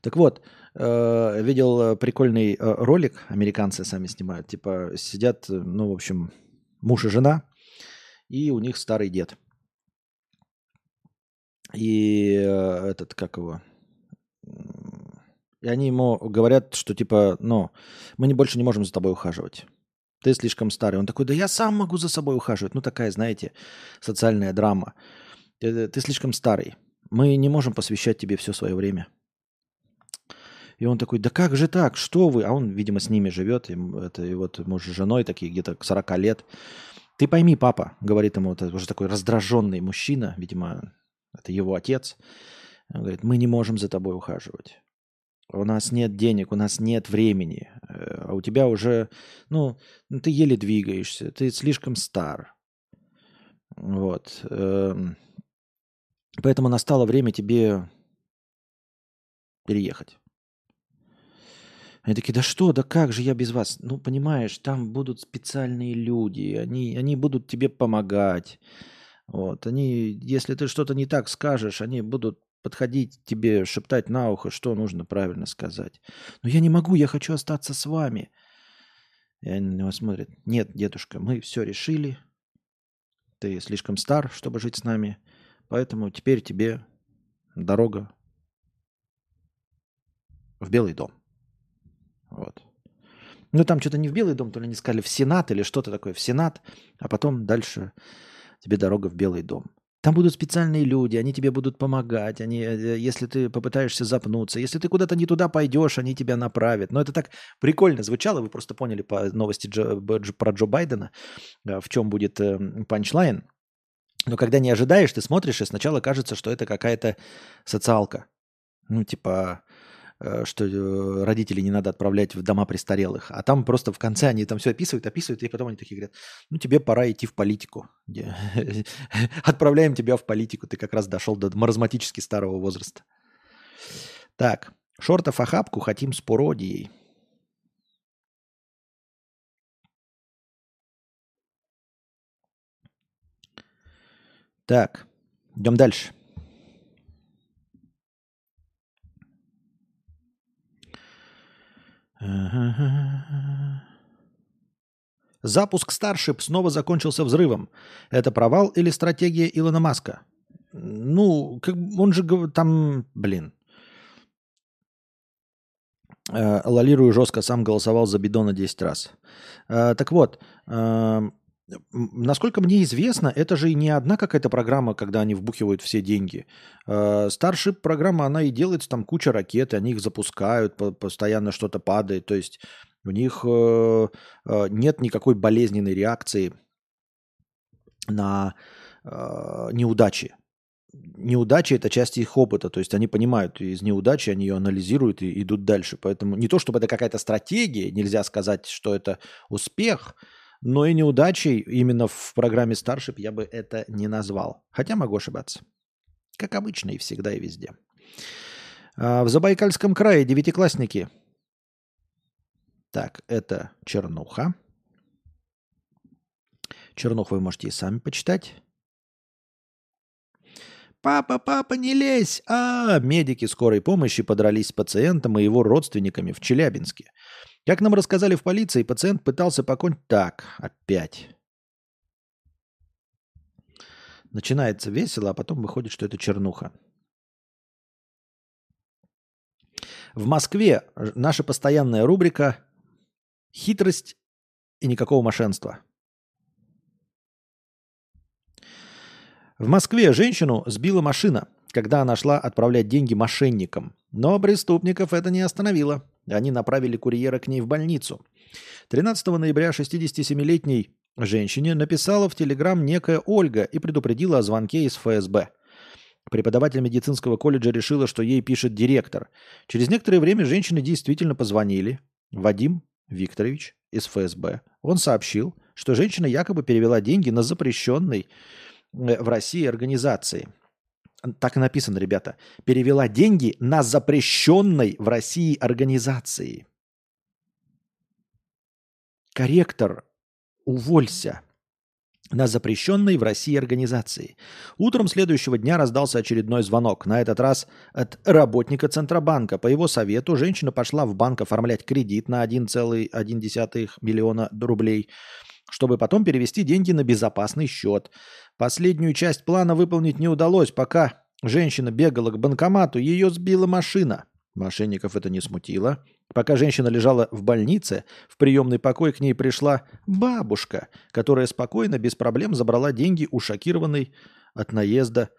Так вот, видел прикольный ролик, американцы сами снимают. Типа сидят, ну, в общем, муж и жена, и у них старый дед – и э, этот, как его, и они ему говорят, что типа, ну, мы не больше не можем за тобой ухаживать. Ты слишком старый. Он такой, да я сам могу за собой ухаживать. Ну, такая, знаете, социальная драма. Ты, ты слишком старый. Мы не можем посвящать тебе все свое время. И он такой, да как же так, что вы? А он, видимо, с ними живет, и, это, и вот муж с женой такие где-то к 40 лет. Ты пойми, папа, говорит ему, это уже такой раздраженный мужчина, видимо, это его отец. Он говорит, мы не можем за тобой ухаживать. У нас нет денег, у нас нет времени. Э, а у тебя уже, ну, ты еле двигаешься, ты слишком стар. Вот. Эм, поэтому настало время тебе переехать. Они такие, да что, да как же я без вас? Ну, понимаешь, там будут специальные люди, они, они будут тебе помогать. Вот, они, если ты что-то не так скажешь, они будут подходить тебе, шептать на ухо, что нужно правильно сказать. Но я не могу, я хочу остаться с вами. И они на него смотрят. Нет, дедушка, мы все решили. Ты слишком стар, чтобы жить с нами. Поэтому теперь тебе дорога в Белый дом. Вот. Ну, там что-то не в Белый дом, то ли они сказали в Сенат или что-то такое, в Сенат, а потом дальше тебе дорога в Белый дом. Там будут специальные люди, они тебе будут помогать, они, э, если ты попытаешься запнуться, если ты куда-то не туда пойдешь, они тебя направят. Но это так прикольно звучало, вы просто поняли по новости Джо, про Джо Байдена, э, в чем будет э, панчлайн. Но когда не ожидаешь, ты смотришь, и сначала кажется, что это какая-то социалка. Ну, типа, Э, что э, родителей не надо отправлять в дома престарелых. А там просто в конце они там все описывают, описывают, и потом они такие говорят, ну тебе пора идти в политику. Отправляем тебя в политику, ты как раз дошел до маразматически старого возраста. Так, шортов охапку хотим с пародией. Так, идем дальше. Запуск Starship снова закончился взрывом. Это провал или стратегия Илона Маска? Ну, как, он же там, блин. Э, лолирую жестко, сам голосовал за Бидона 10 раз. Э, так вот, э, Насколько мне известно, это же не одна какая-то программа, когда они вбухивают все деньги. Старшип э, программа, она и делается, там куча ракет, и они их запускают, постоянно что-то падает. То есть у них э, э, нет никакой болезненной реакции на неудачи. Неудачи – это часть их опыта, то есть они понимают из неудачи, они ее анализируют и идут дальше. Поэтому не то, чтобы это какая-то стратегия, нельзя сказать, что это успех – но и неудачей именно в программе Starship я бы это не назвал. Хотя могу ошибаться. Как обычно и всегда и везде. А, в Забайкальском крае девятиклассники. Так, это Чернуха. Чернуху вы можете и сами почитать. «Папа, папа, не лезь!» А, медики скорой помощи подрались с пациентом и его родственниками в Челябинске. Как нам рассказали в полиции, пациент пытался покончить... Так, опять. Начинается весело, а потом выходит, что это чернуха. В Москве наша постоянная рубрика «Хитрость и никакого мошенства». В Москве женщину сбила машина, когда она шла отправлять деньги мошенникам. Но преступников это не остановило. Они направили курьера к ней в больницу. 13 ноября 67-летней женщине написала в Телеграм некая Ольга и предупредила о звонке из ФСБ. Преподаватель медицинского колледжа решила, что ей пишет директор. Через некоторое время женщины действительно позвонили. Вадим Викторович из ФСБ. Он сообщил, что женщина якобы перевела деньги на запрещенной э, в России организации – так и написано, ребята, перевела деньги на запрещенной в России организации. Корректор, уволься. На запрещенной в России организации. Утром следующего дня раздался очередной звонок, на этот раз от работника Центробанка. По его совету женщина пошла в банк оформлять кредит на 1,1 миллиона рублей, чтобы потом перевести деньги на безопасный счет. Последнюю часть плана выполнить не удалось, пока женщина бегала к банкомату, ее сбила машина. Мошенников это не смутило. Пока женщина лежала в больнице, в приемный покой к ней пришла бабушка, которая спокойно, без проблем забрала деньги у шокированной от наезда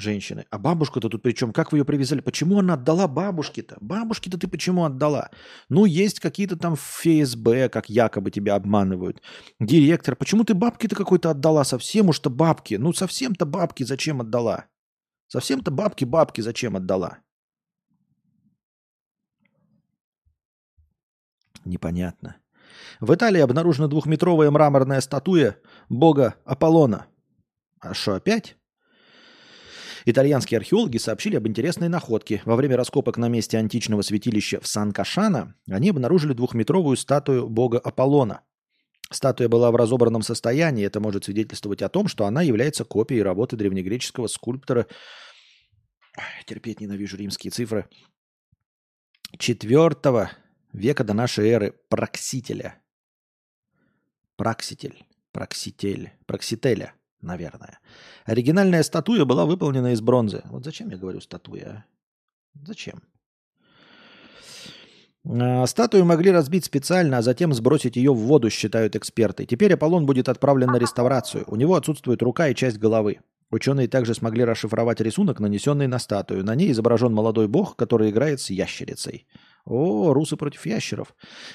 женщины. А бабушка-то тут при чем? Как вы ее привязали? Почему она отдала бабушке-то? Бабушке-то ты почему отдала? Ну, есть какие-то там ФСБ, как якобы тебя обманывают. Директор. Почему ты бабки-то какой-то отдала? Совсем уж-то бабки. Ну, совсем-то бабки зачем отдала? Совсем-то бабки бабки зачем отдала? Непонятно. В Италии обнаружена двухметровая мраморная статуя бога Аполлона. А что, опять? Итальянские археологи сообщили об интересной находке. Во время раскопок на месте античного святилища в Сан-Кашана они обнаружили двухметровую статую бога Аполлона. Статуя была в разобранном состоянии. Это может свидетельствовать о том, что она является копией работы древнегреческого скульптора. Терпеть ненавижу римские цифры. Четвертого века до нашей эры Проксителя. Прокситель. Прокситель. Проксителя наверное. Оригинальная статуя была выполнена из бронзы. Вот зачем я говорю статуя? А? Зачем? А, статую могли разбить специально, а затем сбросить ее в воду, считают эксперты. Теперь Аполлон будет отправлен на реставрацию. У него отсутствует рука и часть головы. Ученые также смогли расшифровать рисунок, нанесенный на статую. На ней изображен молодой бог, который играет с ящерицей. О, русы против ящеров.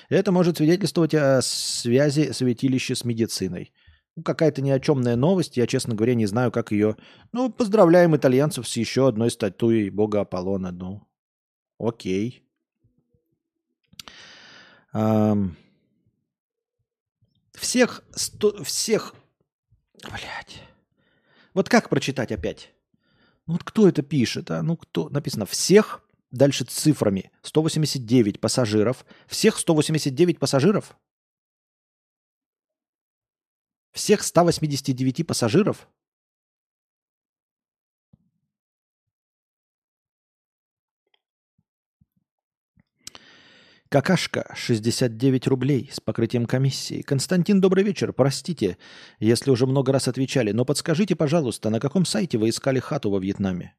Это может свидетельствовать о связи святилища с медициной. Ну, какая-то ни о чемная новость. Я, честно говоря, не знаю, как ее... Ну, поздравляем итальянцев с еще одной статуей бога Аполлона. Ну, окей. Эм... Всех... Сто... Всех... Блять. Вот как прочитать опять? Ну, вот кто это пишет, а? Ну, кто? Написано «всех», дальше цифрами. 189 пассажиров. Всех 189 пассажиров? Всех 189 пассажиров? Какашка, 69 рублей с покрытием комиссии. Константин, добрый вечер. Простите, если уже много раз отвечали, но подскажите, пожалуйста, на каком сайте вы искали хату во Вьетнаме?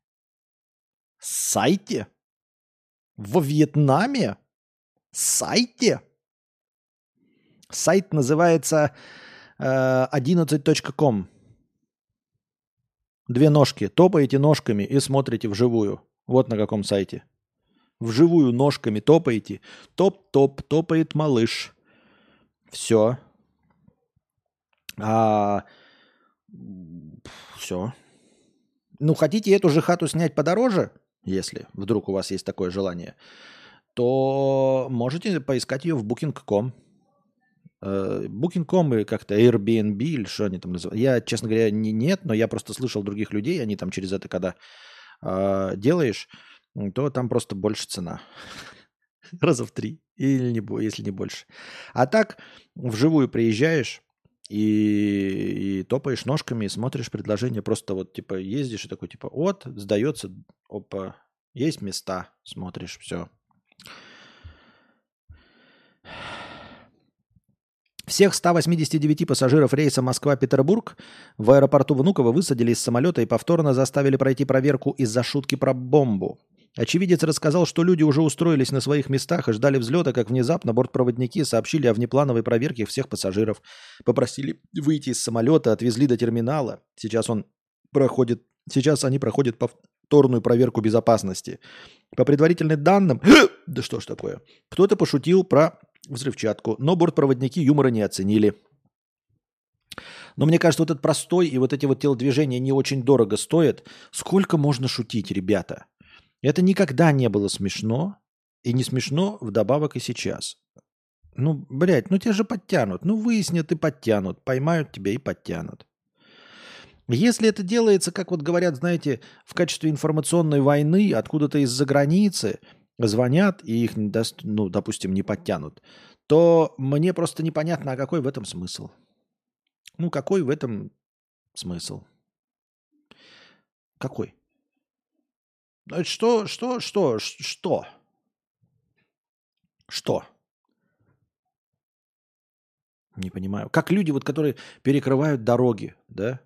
Сайте? Во Вьетнаме? Сайте? Сайт называется 11.com. Э, Две ножки. Топаете ножками и смотрите вживую. Вот на каком сайте. Вживую ножками топаете. Топ-топ, топает малыш. Все. А... Все. Ну, хотите эту же хату снять подороже, если вдруг у вас есть такое желание, то можете поискать ее в booking.com. Э, Booking.com и как-то Airbnb или что они там называют. Я, честно говоря, не, нет, но я просто слышал других людей, они там через это, когда э, делаешь, то там просто больше цена. Раза в три, или не, если не больше. А так, вживую приезжаешь и, и топаешь ножками, и смотришь предложение, просто вот типа ездишь и такой типа, вот, сдается, опа, есть места, смотришь, все. Всех 189 пассажиров рейса Москва-Петербург в аэропорту Внуково высадили из самолета и повторно заставили пройти проверку из-за шутки про бомбу. Очевидец рассказал, что люди уже устроились на своих местах и ждали взлета, как внезапно бортпроводники сообщили о внеплановой проверке всех пассажиров. Попросили выйти из самолета, отвезли до терминала. Сейчас он проходит, сейчас они проходят повторную проверку безопасности. По предварительным данным, да что ж такое, кто-то пошутил про взрывчатку, но бортпроводники юмора не оценили. Но мне кажется, вот этот простой и вот эти вот телодвижения не очень дорого стоят. Сколько можно шутить, ребята? Это никогда не было смешно. И не смешно вдобавок и сейчас. Ну, блядь, ну тебя же подтянут. Ну, выяснят и подтянут. Поймают тебя и подтянут. Если это делается, как вот говорят, знаете, в качестве информационной войны откуда-то из-за границы – звонят и их, ну, допустим, не подтянут, то мне просто непонятно, а какой в этом смысл. Ну, какой в этом смысл? Какой? Ну, что, что, что, что? Что? Не понимаю. Как люди, вот, которые перекрывают дороги, да?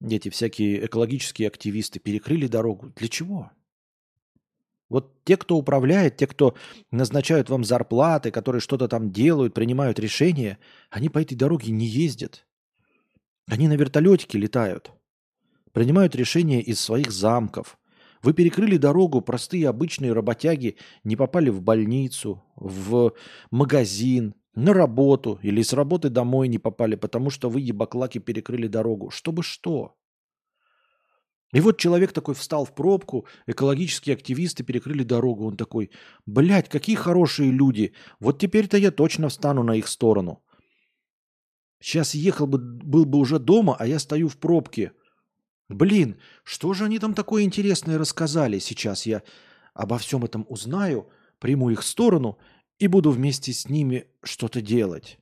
Эти всякие экологические активисты перекрыли дорогу. Для чего? Вот те, кто управляет, те, кто назначают вам зарплаты, которые что-то там делают, принимают решения, они по этой дороге не ездят. Они на вертолетике летают. принимают решения из своих замков. Вы перекрыли дорогу, простые обычные работяги не попали в больницу, в магазин, на работу или с работы домой не попали, потому что вы, ебаклаки, перекрыли дорогу. Чтобы что? И вот человек такой встал в пробку, экологические активисты перекрыли дорогу. Он такой, блядь, какие хорошие люди. Вот теперь-то я точно встану на их сторону. Сейчас ехал бы, был бы уже дома, а я стою в пробке. Блин, что же они там такое интересное рассказали? Сейчас я обо всем этом узнаю, приму их сторону и буду вместе с ними что-то делать.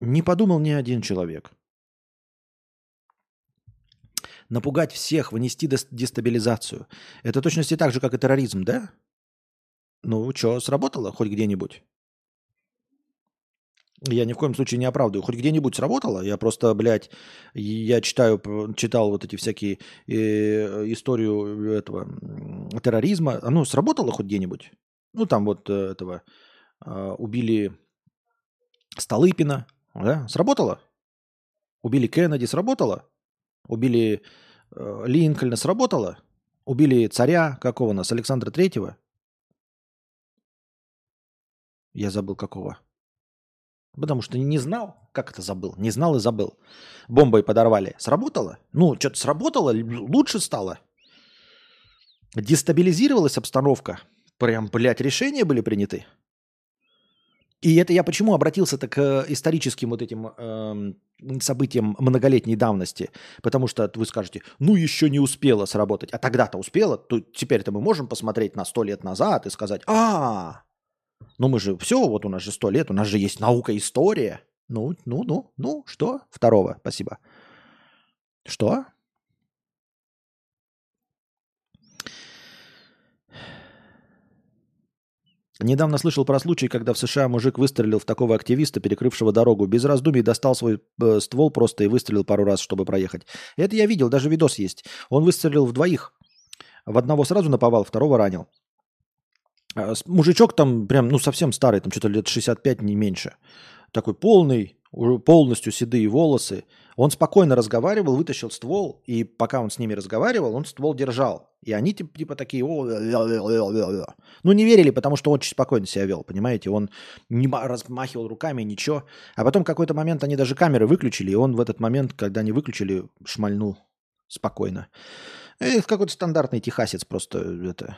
Не подумал ни один человек. Напугать всех, внести дестабилизацию. Это точности так же, как и терроризм, да? Ну, что, сработало хоть где-нибудь? Я ни в коем случае не оправдываю. Хоть где-нибудь сработало. Я просто, блядь, я читаю, читал вот эти всякие э, историю этого терроризма. Оно сработало хоть где-нибудь? Ну, там вот э, этого э, убили Столыпина, да? Сработало? Убили Кеннеди, сработало? Убили э, Линкольна, сработало? Убили царя, какого нас, Александра Третьего? Я забыл какого. Потому что не знал, как это забыл. Не знал и забыл. Бомбой подорвали. Сработало? Ну, что-то сработало, лучше стало. Дестабилизировалась обстановка. Прям, блядь, решения были приняты. И это я почему обратился-то к историческим вот этим э, событиям многолетней давности. Потому что вы скажете, ну еще не успела сработать. А тогда-то успела. То теперь-то мы можем посмотреть на сто лет назад и сказать, а, ну мы же все, вот у нас же сто лет, у нас же есть наука, история. Ну, ну, ну, ну, что? Второго, спасибо. Что? Недавно слышал про случай, когда в США мужик выстрелил в такого активиста, перекрывшего дорогу. Без раздумий достал свой э, ствол просто и выстрелил пару раз, чтобы проехать. Это я видел, даже видос есть. Он выстрелил в двоих. В одного сразу наповал, второго ранил. А, мужичок там прям, ну, совсем старый, там что-то лет 65, не меньше. Такой полный, полностью седые волосы. Он спокойно разговаривал, вытащил ствол, и пока он с ними разговаривал, он ствол держал. И они типа, такие, О, ну не верили, потому что он очень спокойно себя вел, понимаете? Он не размахивал руками, ничего. А потом какой-то момент они даже камеры выключили, и он в этот момент, когда они выключили, шмальнул спокойно. И какой-то стандартный техасец просто это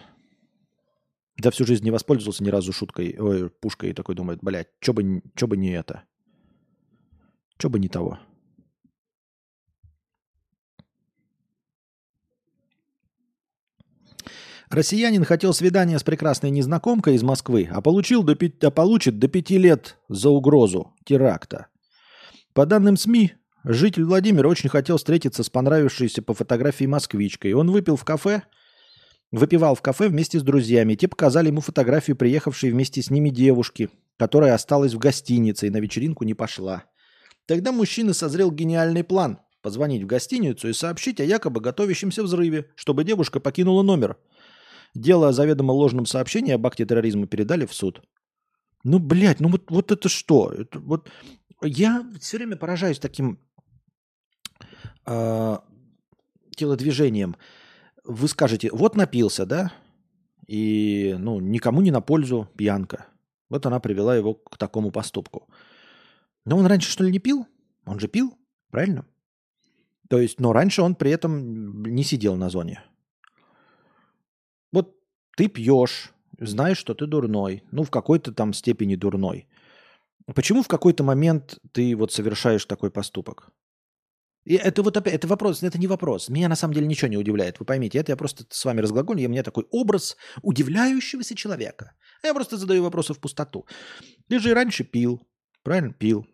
за всю жизнь не воспользовался ни разу шуткой, ой, пушкой и такой думает, блядь, что бы, чё бы не это? Что бы не того? Россиянин хотел свидания с прекрасной незнакомкой из Москвы, а, получил до, а получит до пяти лет за угрозу теракта. По данным СМИ, житель Владимир очень хотел встретиться с понравившейся по фотографии москвичкой. Он выпил в кафе, Выпивал в кафе вместе с друзьями. Те показали ему фотографию приехавшей вместе с ними девушки, которая осталась в гостинице и на вечеринку не пошла. Тогда мужчина созрел гениальный план – позвонить в гостиницу и сообщить о якобы готовящемся взрыве, чтобы девушка покинула номер. Дело о заведомо ложном сообщении об акте терроризма передали в суд. Ну, блядь, ну вот, вот это что? Это, вот я все время поражаюсь таким э, телодвижением вы скажете, вот напился, да, и ну, никому не на пользу пьянка. Вот она привела его к такому поступку. Но он раньше, что ли, не пил? Он же пил, правильно? То есть, но раньше он при этом не сидел на зоне. Ты пьешь, знаешь, что ты дурной, ну, в какой-то там степени дурной. Почему в какой-то момент ты вот совершаешь такой поступок? И это вот опять, это вопрос, это не вопрос. Меня на самом деле ничего не удивляет. Вы поймите, это я просто с вами разглаголю, и у меня такой образ удивляющегося человека. Я просто задаю вопросы в пустоту. Ты же и раньше пил, правильно? Пил.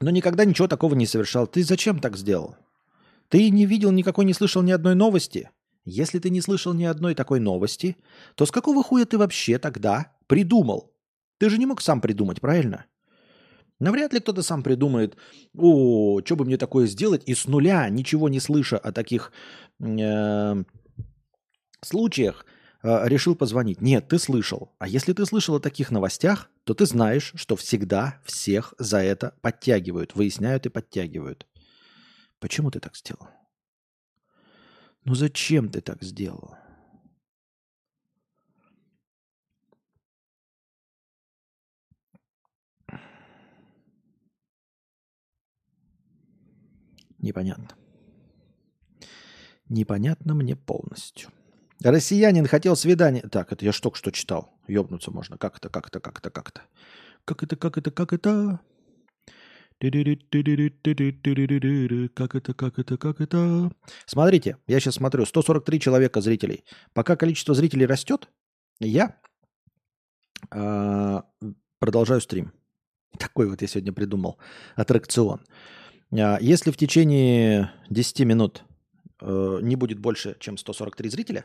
Но никогда ничего такого не совершал. Ты зачем так сделал? Ты не видел никакой, не слышал ни одной новости? Если ты не слышал ни одной такой новости, то с какого хуя ты вообще тогда придумал? Ты же не мог сам придумать, правильно? Навряд ли кто-то сам придумает, о, что бы мне такое сделать, и с нуля, ничего не слыша о таких э, случаях, э, решил позвонить. Нет, ты слышал. А если ты слышал о таких новостях, то ты знаешь, что всегда всех за это подтягивают, выясняют и подтягивают. Почему ты так сделал? Ну зачем ты так сделал? Непонятно. Непонятно мне полностью. Россиянин хотел свидание. Так, это я ж только что читал. Ёбнуться можно. Как это, как это, как это, как это? Как это, как это, как это? Как это, как это, как это? Смотрите, я сейчас смотрю, 143 человека зрителей. Пока количество зрителей растет, я продолжаю стрим. Такой вот я сегодня придумал аттракцион. Если в течение 10 минут не будет больше, чем 143 зрителя,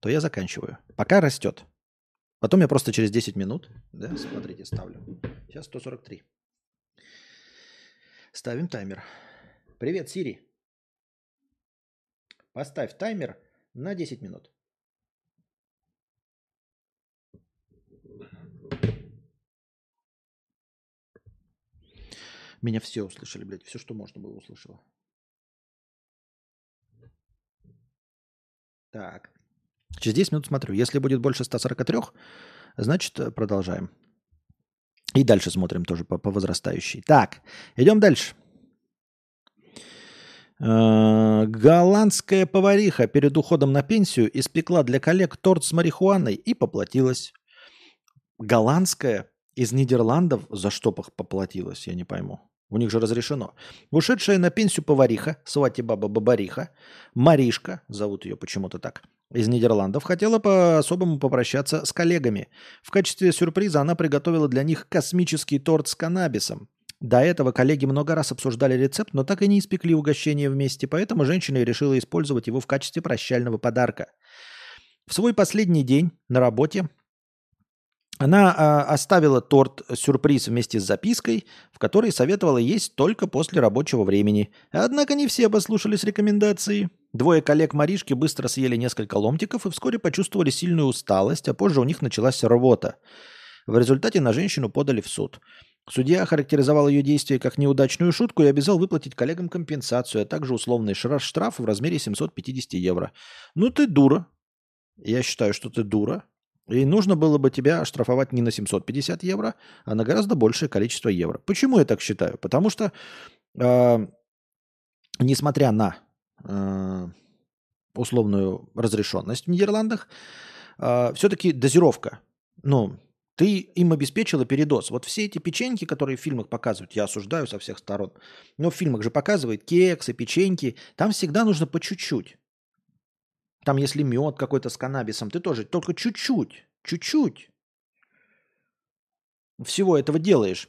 то я заканчиваю. Пока растет. Потом я просто через 10 минут, да, смотрите, ставлю. Сейчас 143. Ставим таймер. Привет, Сири. Поставь таймер на 10 минут. Меня все услышали, блядь. Все, что можно было, услышало. Так. Через 10 минут смотрю. Если будет больше 143, значит, э, продолжаем. И дальше смотрим тоже по, по возрастающей. Так, идем дальше. Э, голландская повариха перед уходом на пенсию испекла для коллег торт с марихуаной и поплатилась. Голландская из Нидерландов за что поплатилась, я не пойму. У них же разрешено. Ушедшая на пенсию повариха, свати баба Бабариха, Маришка, зовут ее почему-то так, из Нидерландов, хотела по-особому попрощаться с коллегами. В качестве сюрприза она приготовила для них космический торт с каннабисом. До этого коллеги много раз обсуждали рецепт, но так и не испекли угощение вместе, поэтому женщина решила использовать его в качестве прощального подарка. В свой последний день на работе она а, оставила торт-сюрприз вместе с запиской, в которой советовала есть только после рабочего времени. Однако не все послушались рекомендации. Двое коллег Маришки быстро съели несколько ломтиков и вскоре почувствовали сильную усталость, а позже у них началась рвота. В результате на женщину подали в суд. Судья охарактеризовал ее действие как неудачную шутку и обязал выплатить коллегам компенсацию, а также условный штраф в размере 750 евро. Ну ты дура. Я считаю, что ты дура. И нужно было бы тебя оштрафовать не на 750 евро, а на гораздо большее количество евро. Почему я так считаю? Потому что, э, несмотря на э, условную разрешенность в Нидерландах, э, все-таки дозировка. Ну, ты им обеспечила передоз. Вот все эти печеньки, которые в фильмах показывают, я осуждаю со всех сторон. Но в фильмах же показывают кексы, печеньки. Там всегда нужно по чуть-чуть. Там, если мед какой-то с каннабисом, ты тоже только чуть-чуть, чуть-чуть всего этого делаешь.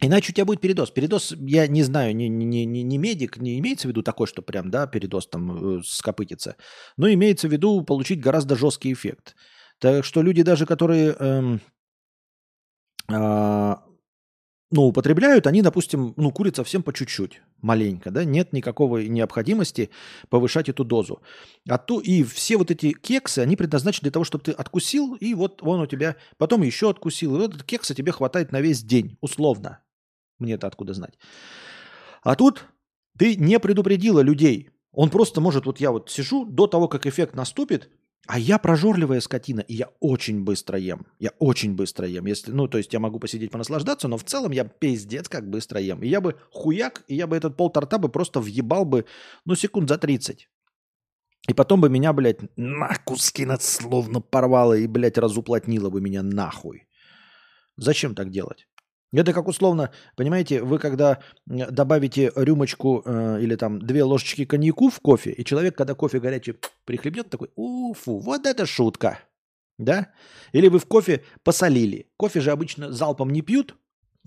Иначе у тебя будет передоз. Передоз, я не знаю, не, не, не, не медик, не имеется в виду такой, что прям, да, передоз там э, скопытится. Но имеется в виду получить гораздо жесткий эффект. Так что люди даже, которые эм, э, ну, употребляют, они, допустим, ну, курят совсем по чуть-чуть, маленько, да, нет никакого необходимости повышать эту дозу. А то и все вот эти кексы, они предназначены для того, чтобы ты откусил, и вот он у тебя, потом еще откусил, и вот этот кекса тебе хватает на весь день, условно. Мне это откуда знать. А тут ты не предупредила людей. Он просто может, вот я вот сижу, до того, как эффект наступит, а я прожорливая скотина, и я очень быстро ем. Я очень быстро ем. Если, ну, то есть я могу посидеть, понаслаждаться, но в целом я пиздец как быстро ем. И я бы хуяк, и я бы этот пол торта бы просто въебал бы, ну, секунд за 30. И потом бы меня, блядь, на куски словно порвало и, блядь, разуплотнило бы меня нахуй. Зачем так делать? Это как условно, понимаете, вы когда добавите рюмочку э, или там две ложечки коньяку в кофе, и человек, когда кофе горячий прихлебнет, такой, уфу, вот это шутка. Да? Или вы в кофе посолили. Кофе же обычно залпом не пьют.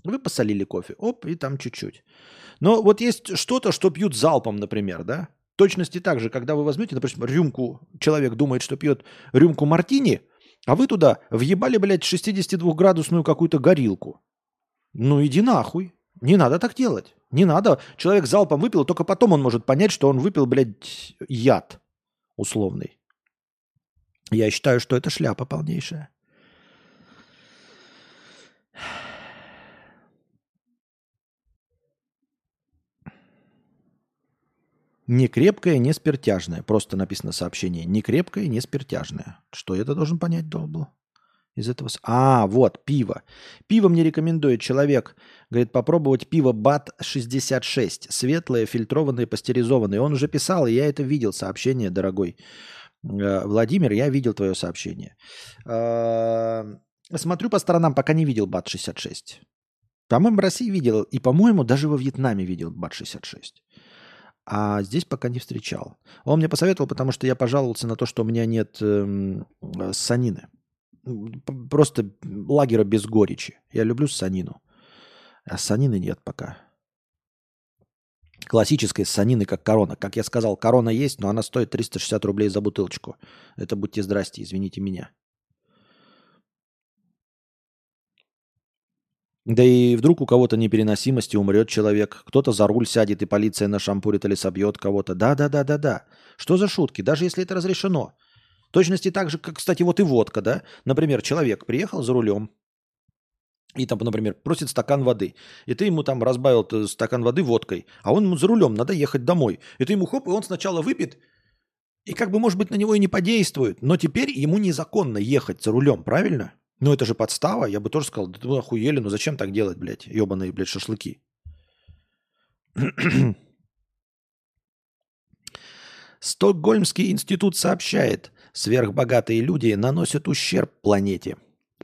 Вы посолили кофе. Оп, и там чуть-чуть. Но вот есть что-то, что пьют залпом, например, да? Точности так же, когда вы возьмете, например, рюмку, человек думает, что пьет рюмку мартини, а вы туда въебали, блядь, 62-градусную какую-то горилку. Ну иди нахуй. Не надо так делать. Не надо. Человек залпом выпил, только потом он может понять, что он выпил, блядь, яд условный. Я считаю, что это шляпа полнейшая. Не крепкое, не спиртяжное. Просто написано сообщение. Не крепкое, не спиртяжное. Что это должен понять должен Из этого... А, вот, пиво. Пиво мне рекомендует человек. Говорит, попробовать пиво БАТ-66. Светлое, фильтрованное, пастеризованное. Он уже писал, и я это видел, сообщение, дорогой. Э, Владимир, я видел твое сообщение. Э, смотрю по сторонам, пока не видел БАТ-66. По-моему, в России видел, и, по-моему, даже во Вьетнаме видел БАТ-66 а здесь пока не встречал. Он мне посоветовал, потому что я пожаловался на то, что у меня нет эм, э, санины. Просто лагера без горечи. Я люблю санину. А санины нет пока. Классической санины, как корона. Как я сказал, корона есть, но она стоит 360 рублей за бутылочку. Это будьте здрасте, извините меня. Да и вдруг у кого-то непереносимости умрет человек, кто-то за руль сядет и полиция нашампурит или собьет кого-то. Да-да-да-да-да. Что за шутки? Даже если это разрешено. Точности так же, как, кстати, вот и водка, да? Например, человек приехал за рулем, и там, например, просит стакан воды, и ты ему там разбавил стакан воды водкой, а он ему за рулем, надо ехать домой. И ты ему хоп, и он сначала выпьет, и как бы, может быть, на него и не подействует, но теперь ему незаконно ехать за рулем, правильно? Ну, это же подстава. Я бы тоже сказал, да вы охуели, ну зачем так делать, блядь, ебаные, блядь, шашлыки. Стокгольмский институт сообщает, сверхбогатые люди наносят ущерб планете.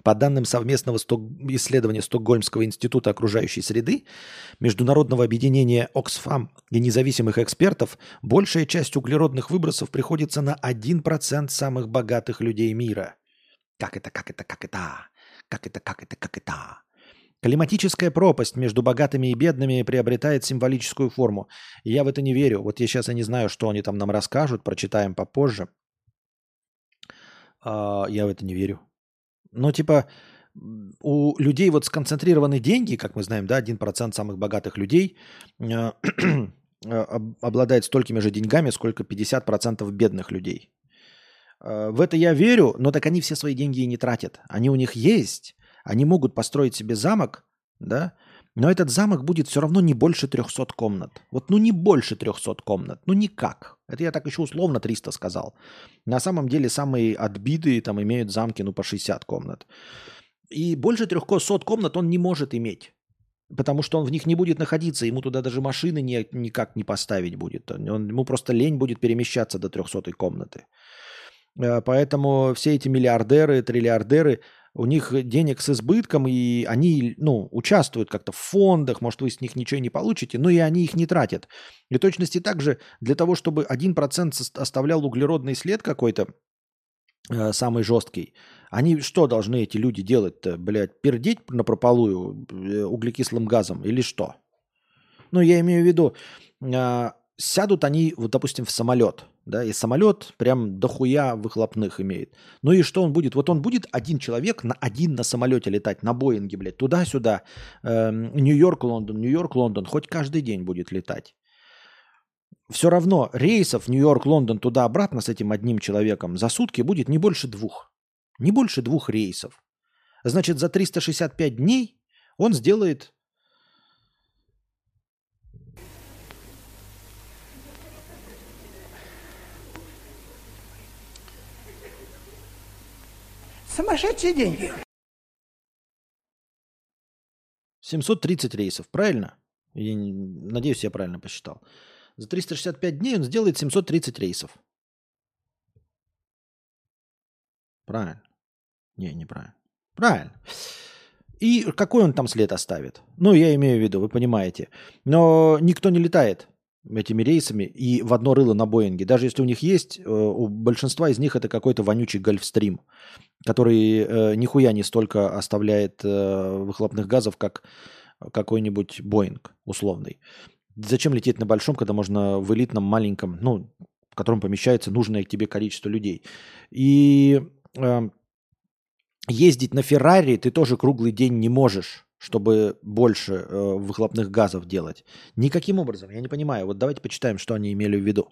По данным совместного исследования Стокгольмского института окружающей среды, международного объединения Оксфам и независимых экспертов, большая часть углеродных выбросов приходится на 1% самых богатых людей мира – как это, как это, как это? Как это, как это, как это? Климатическая пропасть между богатыми и бедными приобретает символическую форму. я в это не верю. Вот я сейчас я не знаю, что они там нам расскажут, прочитаем попозже. А, я в это не верю. Но типа у людей вот сконцентрированы деньги, как мы знаем, да, 1% самых богатых людей э, обладает столькими же деньгами, сколько 50% бедных людей. Э, в это я верю, но так они все свои деньги и не тратят. Они у них есть, они могут построить себе замок, да, но этот замок будет все равно не больше 300 комнат. Вот ну не больше 300 комнат, ну никак. Это я так еще условно 300 сказал. На самом деле самые отбитые там имеют замки ну по 60 комнат. И больше 300 комнат он не может иметь. Потому что он в них не будет находиться, ему туда даже машины не, никак не поставить будет. Он, ему просто лень будет перемещаться до 300 комнаты. Э, поэтому все эти миллиардеры, триллиардеры, у них денег с избытком, и они ну, участвуют как-то в фондах, может, вы с них ничего не получите, но и они их не тратят. И точности также для того, чтобы 1% оставлял углеродный след какой-то, э, самый жесткий, они что должны эти люди делать-то, блядь, пердеть на прополую э, углекислым газом или что? Ну, я имею в виду, э, сядут они, вот, допустим, в самолет – да, и самолет прям дохуя выхлопных имеет. Ну и что он будет? Вот он будет один человек на один на самолете летать, на Боинге, блядь, туда-сюда, э, Нью-Йорк, Лондон, Нью-Йорк, Лондон, хоть каждый день будет летать. Все равно рейсов Нью-Йорк, Лондон, туда-обратно с этим одним человеком за сутки будет не больше двух. Не больше двух рейсов. Значит, за 365 дней он сделает Сумасшедшие деньги. 730 рейсов, правильно? Я надеюсь, я правильно посчитал. За 365 дней он сделает 730 рейсов. Правильно. Не, неправильно. Правильно. И какой он там след оставит? Ну, я имею в виду, вы понимаете. Но никто не летает этими рейсами и в одно рыло на Боинге. Даже если у них есть, э, у большинства из них это какой-то вонючий гольфстрим, который э, нихуя не столько оставляет э, выхлопных газов, как какой-нибудь Боинг условный. Зачем лететь на большом, когда можно в элитном маленьком, ну, в котором помещается нужное тебе количество людей. И э, ездить на Феррари ты тоже круглый день не можешь чтобы больше э, выхлопных газов делать. Никаким образом, я не понимаю. Вот давайте почитаем, что они имели в виду.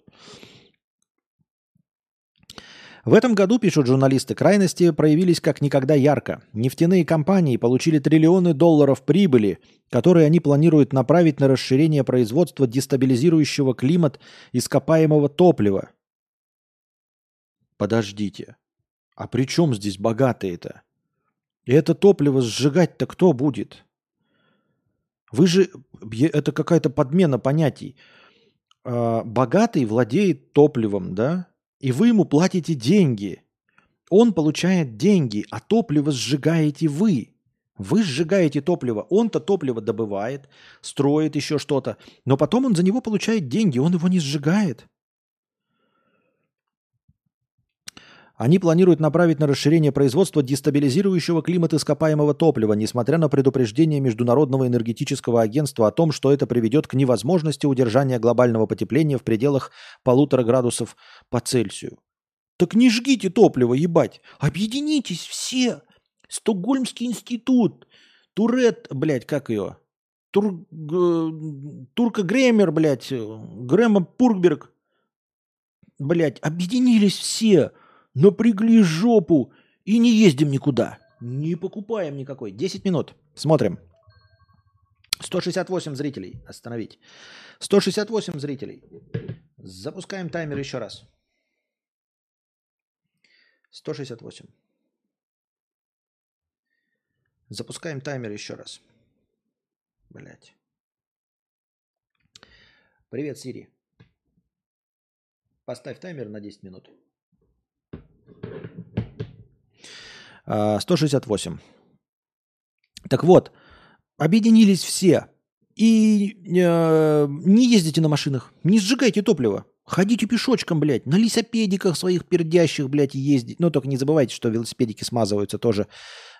В этом году, пишут журналисты, крайности проявились как никогда ярко. Нефтяные компании получили триллионы долларов прибыли, которые они планируют направить на расширение производства дестабилизирующего климат ископаемого топлива. Подождите. А при чем здесь богатые-то? И это топливо сжигать-то кто будет? Вы же... Это какая-то подмена понятий. А, богатый владеет топливом, да? И вы ему платите деньги. Он получает деньги, а топливо сжигаете вы. Вы сжигаете топливо. Он-то топливо добывает, строит еще что-то. Но потом он за него получает деньги. Он его не сжигает. Они планируют направить на расширение производства дестабилизирующего климат ископаемого топлива, несмотря на предупреждение Международного энергетического агентства о том, что это приведет к невозможности удержания глобального потепления в пределах полутора градусов по Цельсию. Так не жгите топливо, ебать. Объединитесь все. Стокгольмский институт. Турет, блядь, как ее? Тур, Турка Гремер, блядь. Грэма Пургберг. Блядь, объединились все напрягли жопу и не ездим никуда. Не покупаем никакой. 10 минут. Смотрим. 168 зрителей. Остановить. 168 зрителей. Запускаем таймер еще раз. 168. Запускаем таймер еще раз. Блять. Привет, Сири. Поставь таймер на 10 минут. 168. А, так вот, объединились все. И э, не ездите на машинах, не сжигайте топливо. Ходите пешочком, блядь, на лисопедиках своих пердящих, блядь, ездить. Ну, только не забывайте, что велосипедики смазываются тоже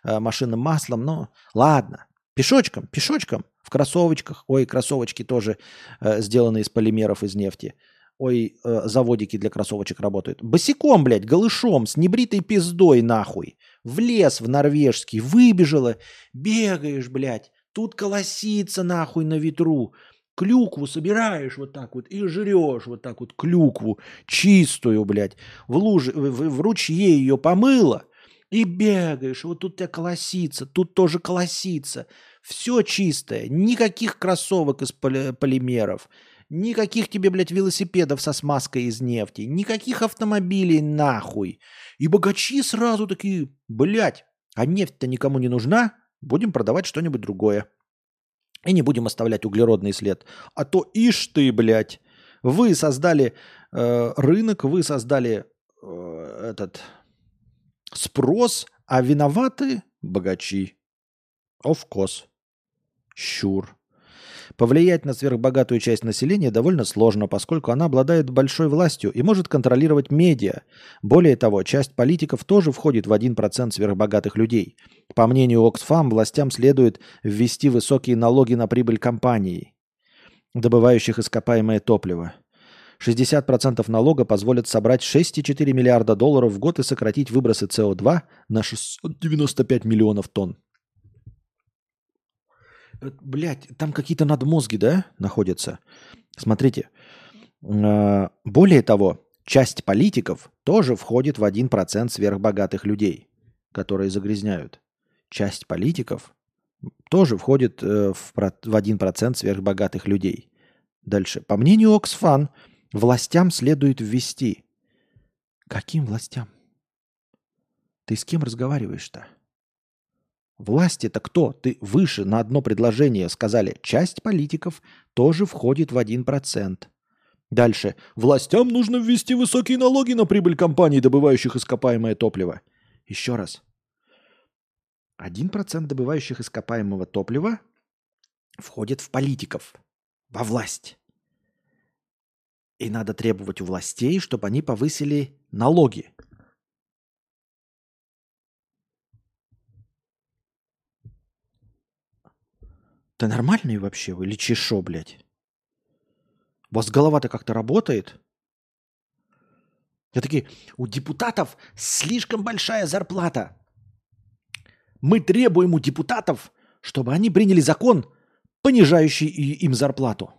э, машинным маслом. Но ладно, пешочком, пешочком, в кроссовочках. Ой, кроссовочки тоже э, сделаны из полимеров, из нефти ой, э, заводики для кроссовочек работают. Босиком, блядь, голышом, с небритой пиздой, нахуй. В лес в норвежский, выбежала, бегаешь, блядь. Тут колосится, нахуй, на ветру. Клюкву собираешь вот так вот и жрешь вот так вот клюкву чистую, блядь. В, луже, в, в ручье ее помыла и бегаешь. Вот тут тебя колосится, тут тоже колосится. Все чистое, никаких кроссовок из полимеров. Никаких тебе, блядь, велосипедов со смазкой из нефти. Никаких автомобилей нахуй. И богачи сразу такие, блядь, а нефть-то никому не нужна, будем продавать что-нибудь другое. И не будем оставлять углеродный след. А то ишь ты, блядь, вы создали э, рынок, вы создали э, этот спрос, а виноваты богачи. Of course. Sure. Повлиять на сверхбогатую часть населения довольно сложно, поскольку она обладает большой властью и может контролировать медиа. Более того, часть политиков тоже входит в 1% сверхбогатых людей. По мнению Оксфам, властям следует ввести высокие налоги на прибыль компаний, добывающих ископаемое топливо. 60% налога позволят собрать 6,4 миллиарда долларов в год и сократить выбросы СО2 на 695 миллионов тонн. Блять, там какие-то надмозги, да, находятся? Смотрите. А, более того, часть политиков тоже входит в 1% сверхбогатых людей, которые загрязняют. Часть политиков тоже входит э, в 1% сверхбогатых людей. Дальше. По мнению Оксфан, властям следует ввести. Каким властям? Ты с кем разговариваешь-то? Власть это кто? Ты выше на одно предложение сказали. Часть политиков тоже входит в 1%. Дальше. Властям нужно ввести высокие налоги на прибыль компаний, добывающих ископаемое топливо. Еще раз. 1% добывающих ископаемого топлива входит в политиков, во власть. И надо требовать у властей, чтобы они повысили налоги. Ты нормальный вообще вы или чешо, блядь? У вас голова-то как-то работает? Я такие, у депутатов слишком большая зарплата. Мы требуем у депутатов, чтобы они приняли закон, понижающий им зарплату.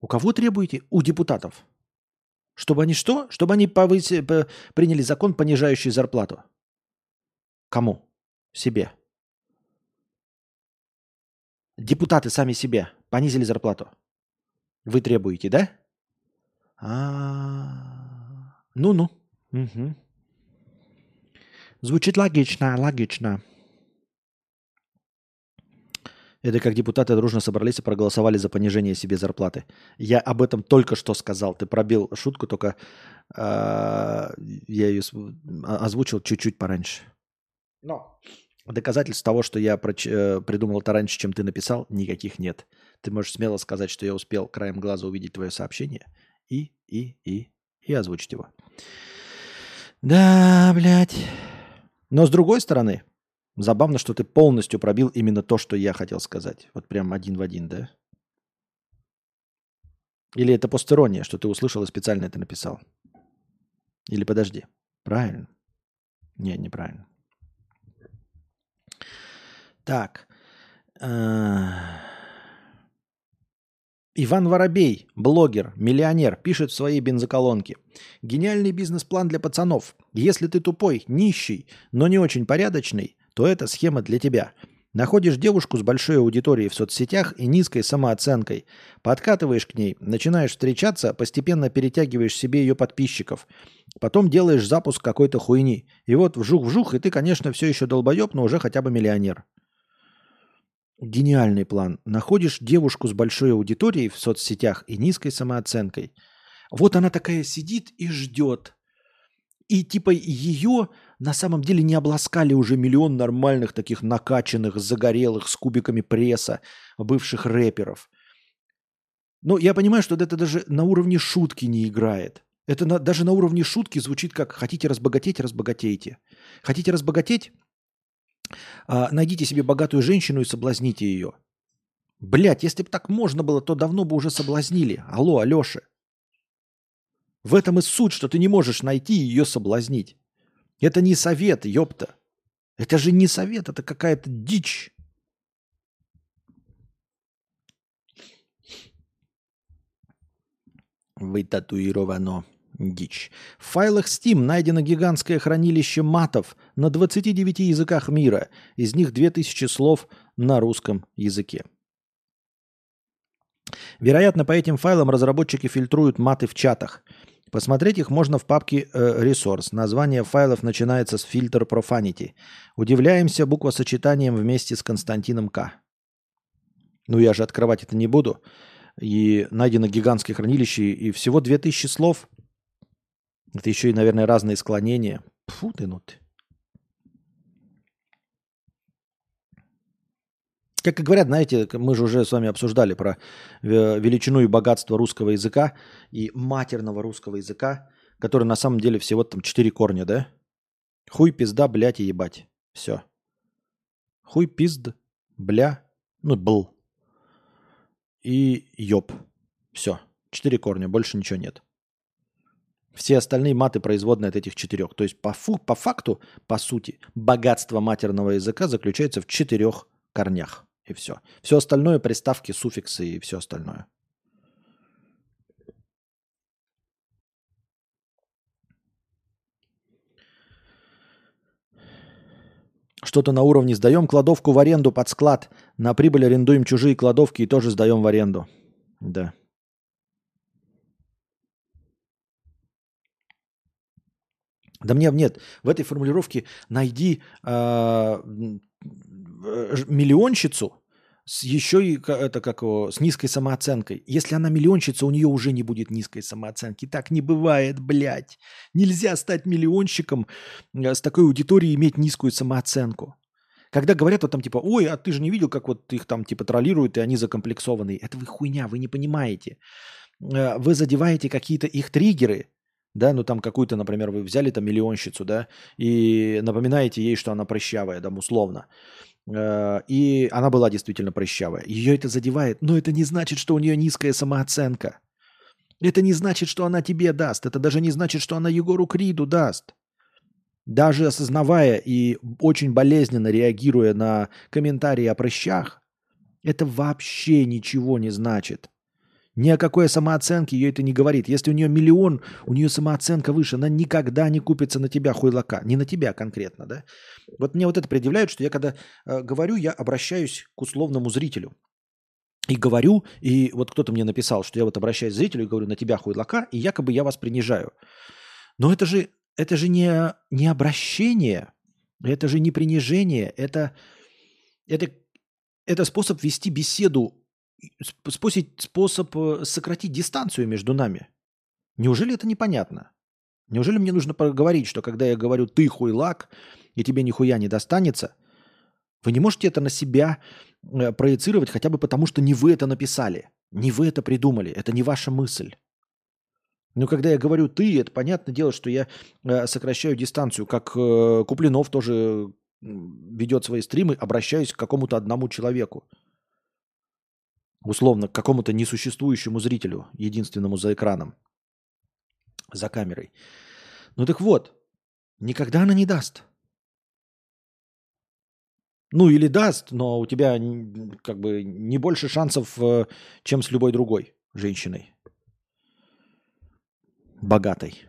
У кого требуете? У депутатов. Чтобы они что? Чтобы они повыси, по- приняли закон, понижающий зарплату. Кому? Себе. Депутаты сами себе понизили зарплату. Вы требуете, да? А, ну-ну. Мгм. Звучит логично, логично. Это как депутаты дружно собрались и проголосовали за понижение себе зарплаты. Я об этом только что сказал. Ты пробил шутку, только а, я ее а- озвучил чуть-чуть пораньше. Но доказательств того, что я э, придумал это раньше, чем ты написал, никаких нет. Ты можешь смело сказать, что я успел краем глаза увидеть твое сообщение и, и, и, и озвучить его. Да, блядь. Но с другой стороны, забавно, что ты полностью пробил именно то, что я хотел сказать. Вот прям один в один, да? Или это постерония, что ты услышал и специально это написал? Или подожди. Правильно? Не, неправильно. Так. Иван Воробей, блогер, миллионер, пишет в своей бензоколонке. Гениальный бизнес-план для пацанов. Если ты тупой, нищий, но не очень порядочный, то эта схема для тебя. Находишь девушку с большой аудиторией в соцсетях и низкой самооценкой. Подкатываешь к ней, начинаешь встречаться, постепенно перетягиваешь себе ее подписчиков. Потом делаешь запуск какой-то хуйни. И вот вжух-вжух, и ты, конечно, все еще долбоеб, но уже хотя бы миллионер. Гениальный план. Находишь девушку с большой аудиторией в соцсетях и низкой самооценкой. Вот она такая сидит и ждет. И типа ее на самом деле не обласкали уже миллион нормальных таких накачанных, загорелых, с кубиками пресса, бывших рэперов. Но я понимаю, что это даже на уровне шутки не играет. Это на- даже на уровне шутки звучит как «хотите разбогатеть, разбогатейте». Хотите разбогатеть? А, найдите себе богатую женщину и соблазните ее. Блять, если бы так можно было, то давно бы уже соблазнили. Алло, Алеша. В этом и суть, что ты не можешь найти и ее соблазнить. Это не совет, ёпта. Это же не совет, это какая-то дичь. Вытатуировано. Дичь. В файлах Steam найдено гигантское хранилище матов на 29 языках мира. Из них 2000 слов на русском языке. Вероятно, по этим файлам разработчики фильтруют маты в чатах. Посмотреть их можно в папке э, Resource. Название файлов начинается с фильтр Profanity. Удивляемся буквосочетанием вместе с Константином К. Ну, я же открывать это не буду. И найдено гигантское хранилище, и всего 2000 слов. Это еще и, наверное, разные склонения. Фу ты, ну ты. Как и говорят, знаете, мы же уже с вами обсуждали про э, величину и богатство русского языка и матерного русского языка, который на самом деле всего там четыре корня, да? Хуй, пизда, блядь и ебать. Все. Хуй, пизд, бля, ну, был. И ёб. Все. Четыре корня, больше ничего нет. Все остальные маты производные от этих четырех. То есть по, фу, по факту, по сути, богатство матерного языка заключается в четырех корнях. И все. Все остальное приставки, суффиксы и все остальное. Что-то на уровне сдаем кладовку в аренду под склад. На прибыль арендуем чужие кладовки и тоже сдаем в аренду. Да. Да мне нет. В этой формулировке найди а, э, миллионщицу с еще и это как с низкой самооценкой. Если она миллионщица, у нее уже не будет низкой самооценки. Так не бывает, блядь. Нельзя стать миллионщиком э, с такой аудиторией иметь низкую самооценку. Когда говорят вот там типа, ой, а ты же не видел, как вот их там типа троллируют, и они закомплексованные. Это вы хуйня, вы не понимаете. Э, Вы задеваете какие-то их триггеры, да, ну там какую-то, например, вы взяли там миллионщицу, да, и напоминаете ей, что она прыщавая, там условно. Э, И она была действительно прыщавая. Ее это задевает, но это не значит, что у нее низкая самооценка. Это не значит, что она тебе даст. Это даже не значит, что она Егору Криду даст. Даже осознавая и очень болезненно реагируя на комментарии о прыщах, это вообще ничего не значит. Ни о какой самооценке ее это не говорит. Если у нее миллион, у нее самооценка выше, она никогда не купится на тебя хуйлака. Не на тебя конкретно, да? Вот мне вот это предъявляют, что я когда э, говорю, я обращаюсь к условному зрителю. И говорю, и вот кто-то мне написал, что я вот обращаюсь к зрителю и говорю, на тебя хуйлака, и якобы я вас принижаю. Но это же, это же не, не обращение, это же не принижение, это, это, это способ вести беседу способ, способ э, сократить дистанцию между нами. Неужели это непонятно? Неужели мне нужно поговорить, что когда я говорю «ты хуйлак», и тебе нихуя не достанется, вы не можете это на себя э, проецировать хотя бы потому, что не вы это написали, не вы это придумали, это не ваша мысль. Но когда я говорю «ты», это понятное дело, что я э, сокращаю дистанцию, как Куплинов тоже ведет свои стримы, обращаюсь к какому-то одному человеку условно, к какому-то несуществующему зрителю, единственному за экраном, за камерой. Ну так вот, никогда она не даст. Ну или даст, но у тебя как бы не больше шансов, э, чем с любой другой женщиной. Богатой.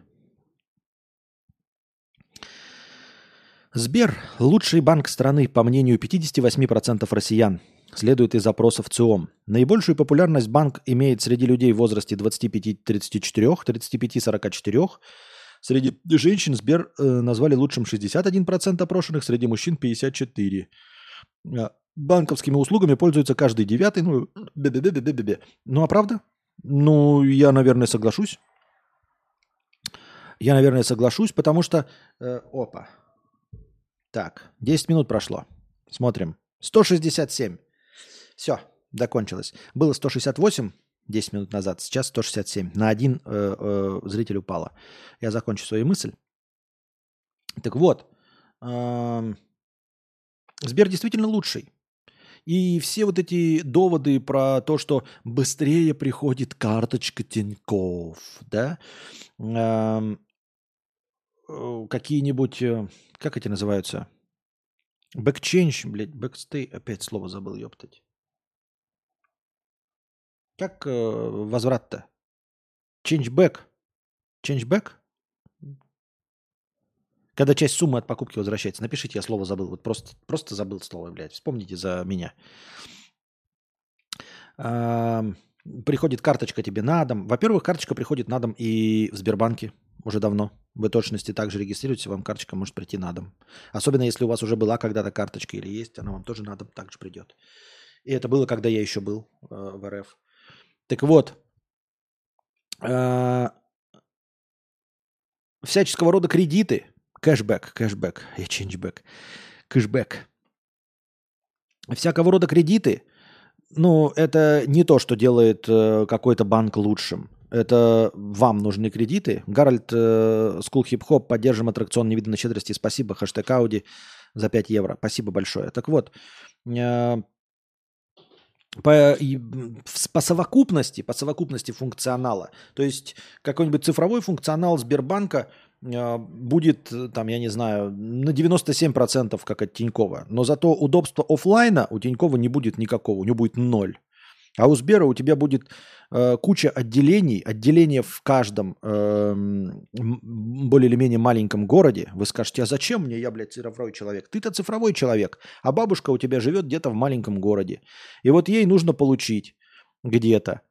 Сбер – лучший банк страны, по мнению 58% россиян – следует из запросов ЦИОМ. Наибольшую популярность банк имеет среди людей в возрасте 25-34, 35-44. Среди женщин Сбер э, назвали лучшим 61% опрошенных, среди мужчин 54%. А, банковскими услугами пользуется каждый девятый. Ну, бе -бе -бе -бе -бе -бе. ну а правда? Ну, я, наверное, соглашусь. Я, наверное, соглашусь, потому что... Э, опа. Так, 10 минут прошло. Смотрим. 167. Все, закончилось. Было 168 10 минут назад, сейчас 167. На один э, э, зритель упало. Я закончу свою мысль. Так вот, э, Сбер действительно лучший. И все вот эти доводы про то, что быстрее приходит карточка Тиньков, да, э, какие-нибудь, э, как эти называются? Бэкченж, блядь, бэкстей, опять слово забыл, ёптать. Как э, возврат-то? Changeback. Changeback? Когда часть суммы от покупки возвращается. Напишите, я слово забыл. Вот просто, просто забыл слово, блядь. Вспомните за меня. А, приходит карточка тебе на дом. Во-первых, карточка приходит на дом и в Сбербанке уже давно. Вы точности также регистрируете, вам карточка может прийти на дом. Особенно если у вас уже была когда-то карточка или есть, она вам тоже на дом также придет. И это было, когда я еще был э, в РФ. Так вот, э, всяческого рода кредиты, кэшбэк, кэшбэк и ченджбэк, кэшбэк, всякого рода кредиты, ну, это не то, что делает э, какой-то банк лучшим. Это вам нужны кредиты. Гарольд э, School Hip поддержим аттракцион невиданной щедрости. Спасибо, хэштег Ауди за 5 евро. Спасибо большое. Так вот, э, по, по совокупности, по совокупности функционала. То есть какой-нибудь цифровой функционал Сбербанка э, будет, там, я не знаю, на 97% как от Тинькова. Но зато удобства офлайна у Тинькова не будет никакого, у него будет ноль. А у Сбера у тебя будет э, куча отделений, отделения в каждом э, более или менее маленьком городе. Вы скажете, а зачем мне, я, блядь, цифровой человек? Ты-то цифровой человек, а бабушка у тебя живет где-то в маленьком городе. И вот ей нужно получить где-то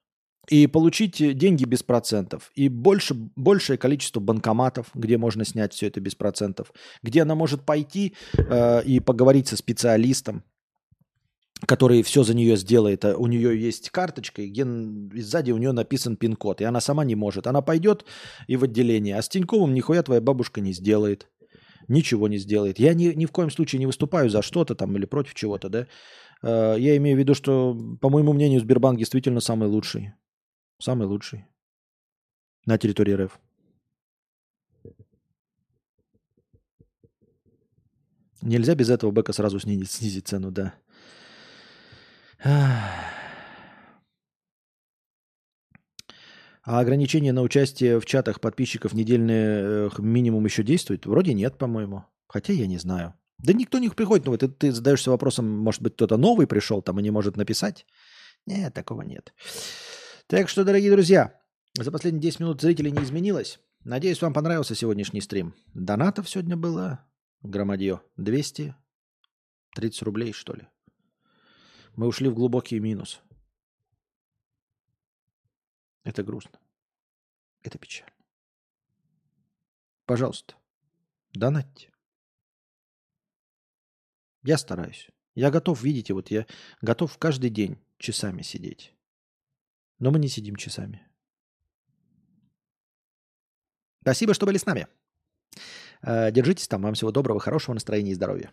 и получить деньги без процентов, и больше, большее количество банкоматов, где можно снять все это без процентов, где она может пойти э, и поговорить со специалистом, который все за нее сделает. А у нее есть карточка, и где сзади у нее написан пин-код, и она сама не может. Она пойдет и в отделение, а с Тиньковым нихуя твоя бабушка не сделает. Ничего не сделает. Я ни, ни в коем случае не выступаю за что-то там или против чего-то, да. А, я имею в виду, что, по моему мнению, Сбербанк действительно самый лучший. Самый лучший на территории РФ. Нельзя без этого бэка сразу снизить, снизить цену, да. А ограничение на участие в чатах подписчиков недельный минимум еще действует? Вроде нет, по-моему. Хотя я не знаю. Да никто не приходит. Ну, ты, ты задаешься вопросом, может быть, кто-то новый пришел там и не может написать? Нет, такого нет. Так что, дорогие друзья, за последние 10 минут зрителей не изменилось. Надеюсь, вам понравился сегодняшний стрим. Донатов сегодня было громадье. 230 рублей, что ли. Мы ушли в глубокий минус. Это грустно. Это печально. Пожалуйста, донатьте. Я стараюсь. Я готов, видите, вот я готов каждый день часами сидеть. Но мы не сидим часами. Спасибо, что были с нами. Э, держитесь там. Вам всего доброго, хорошего настроения и здоровья.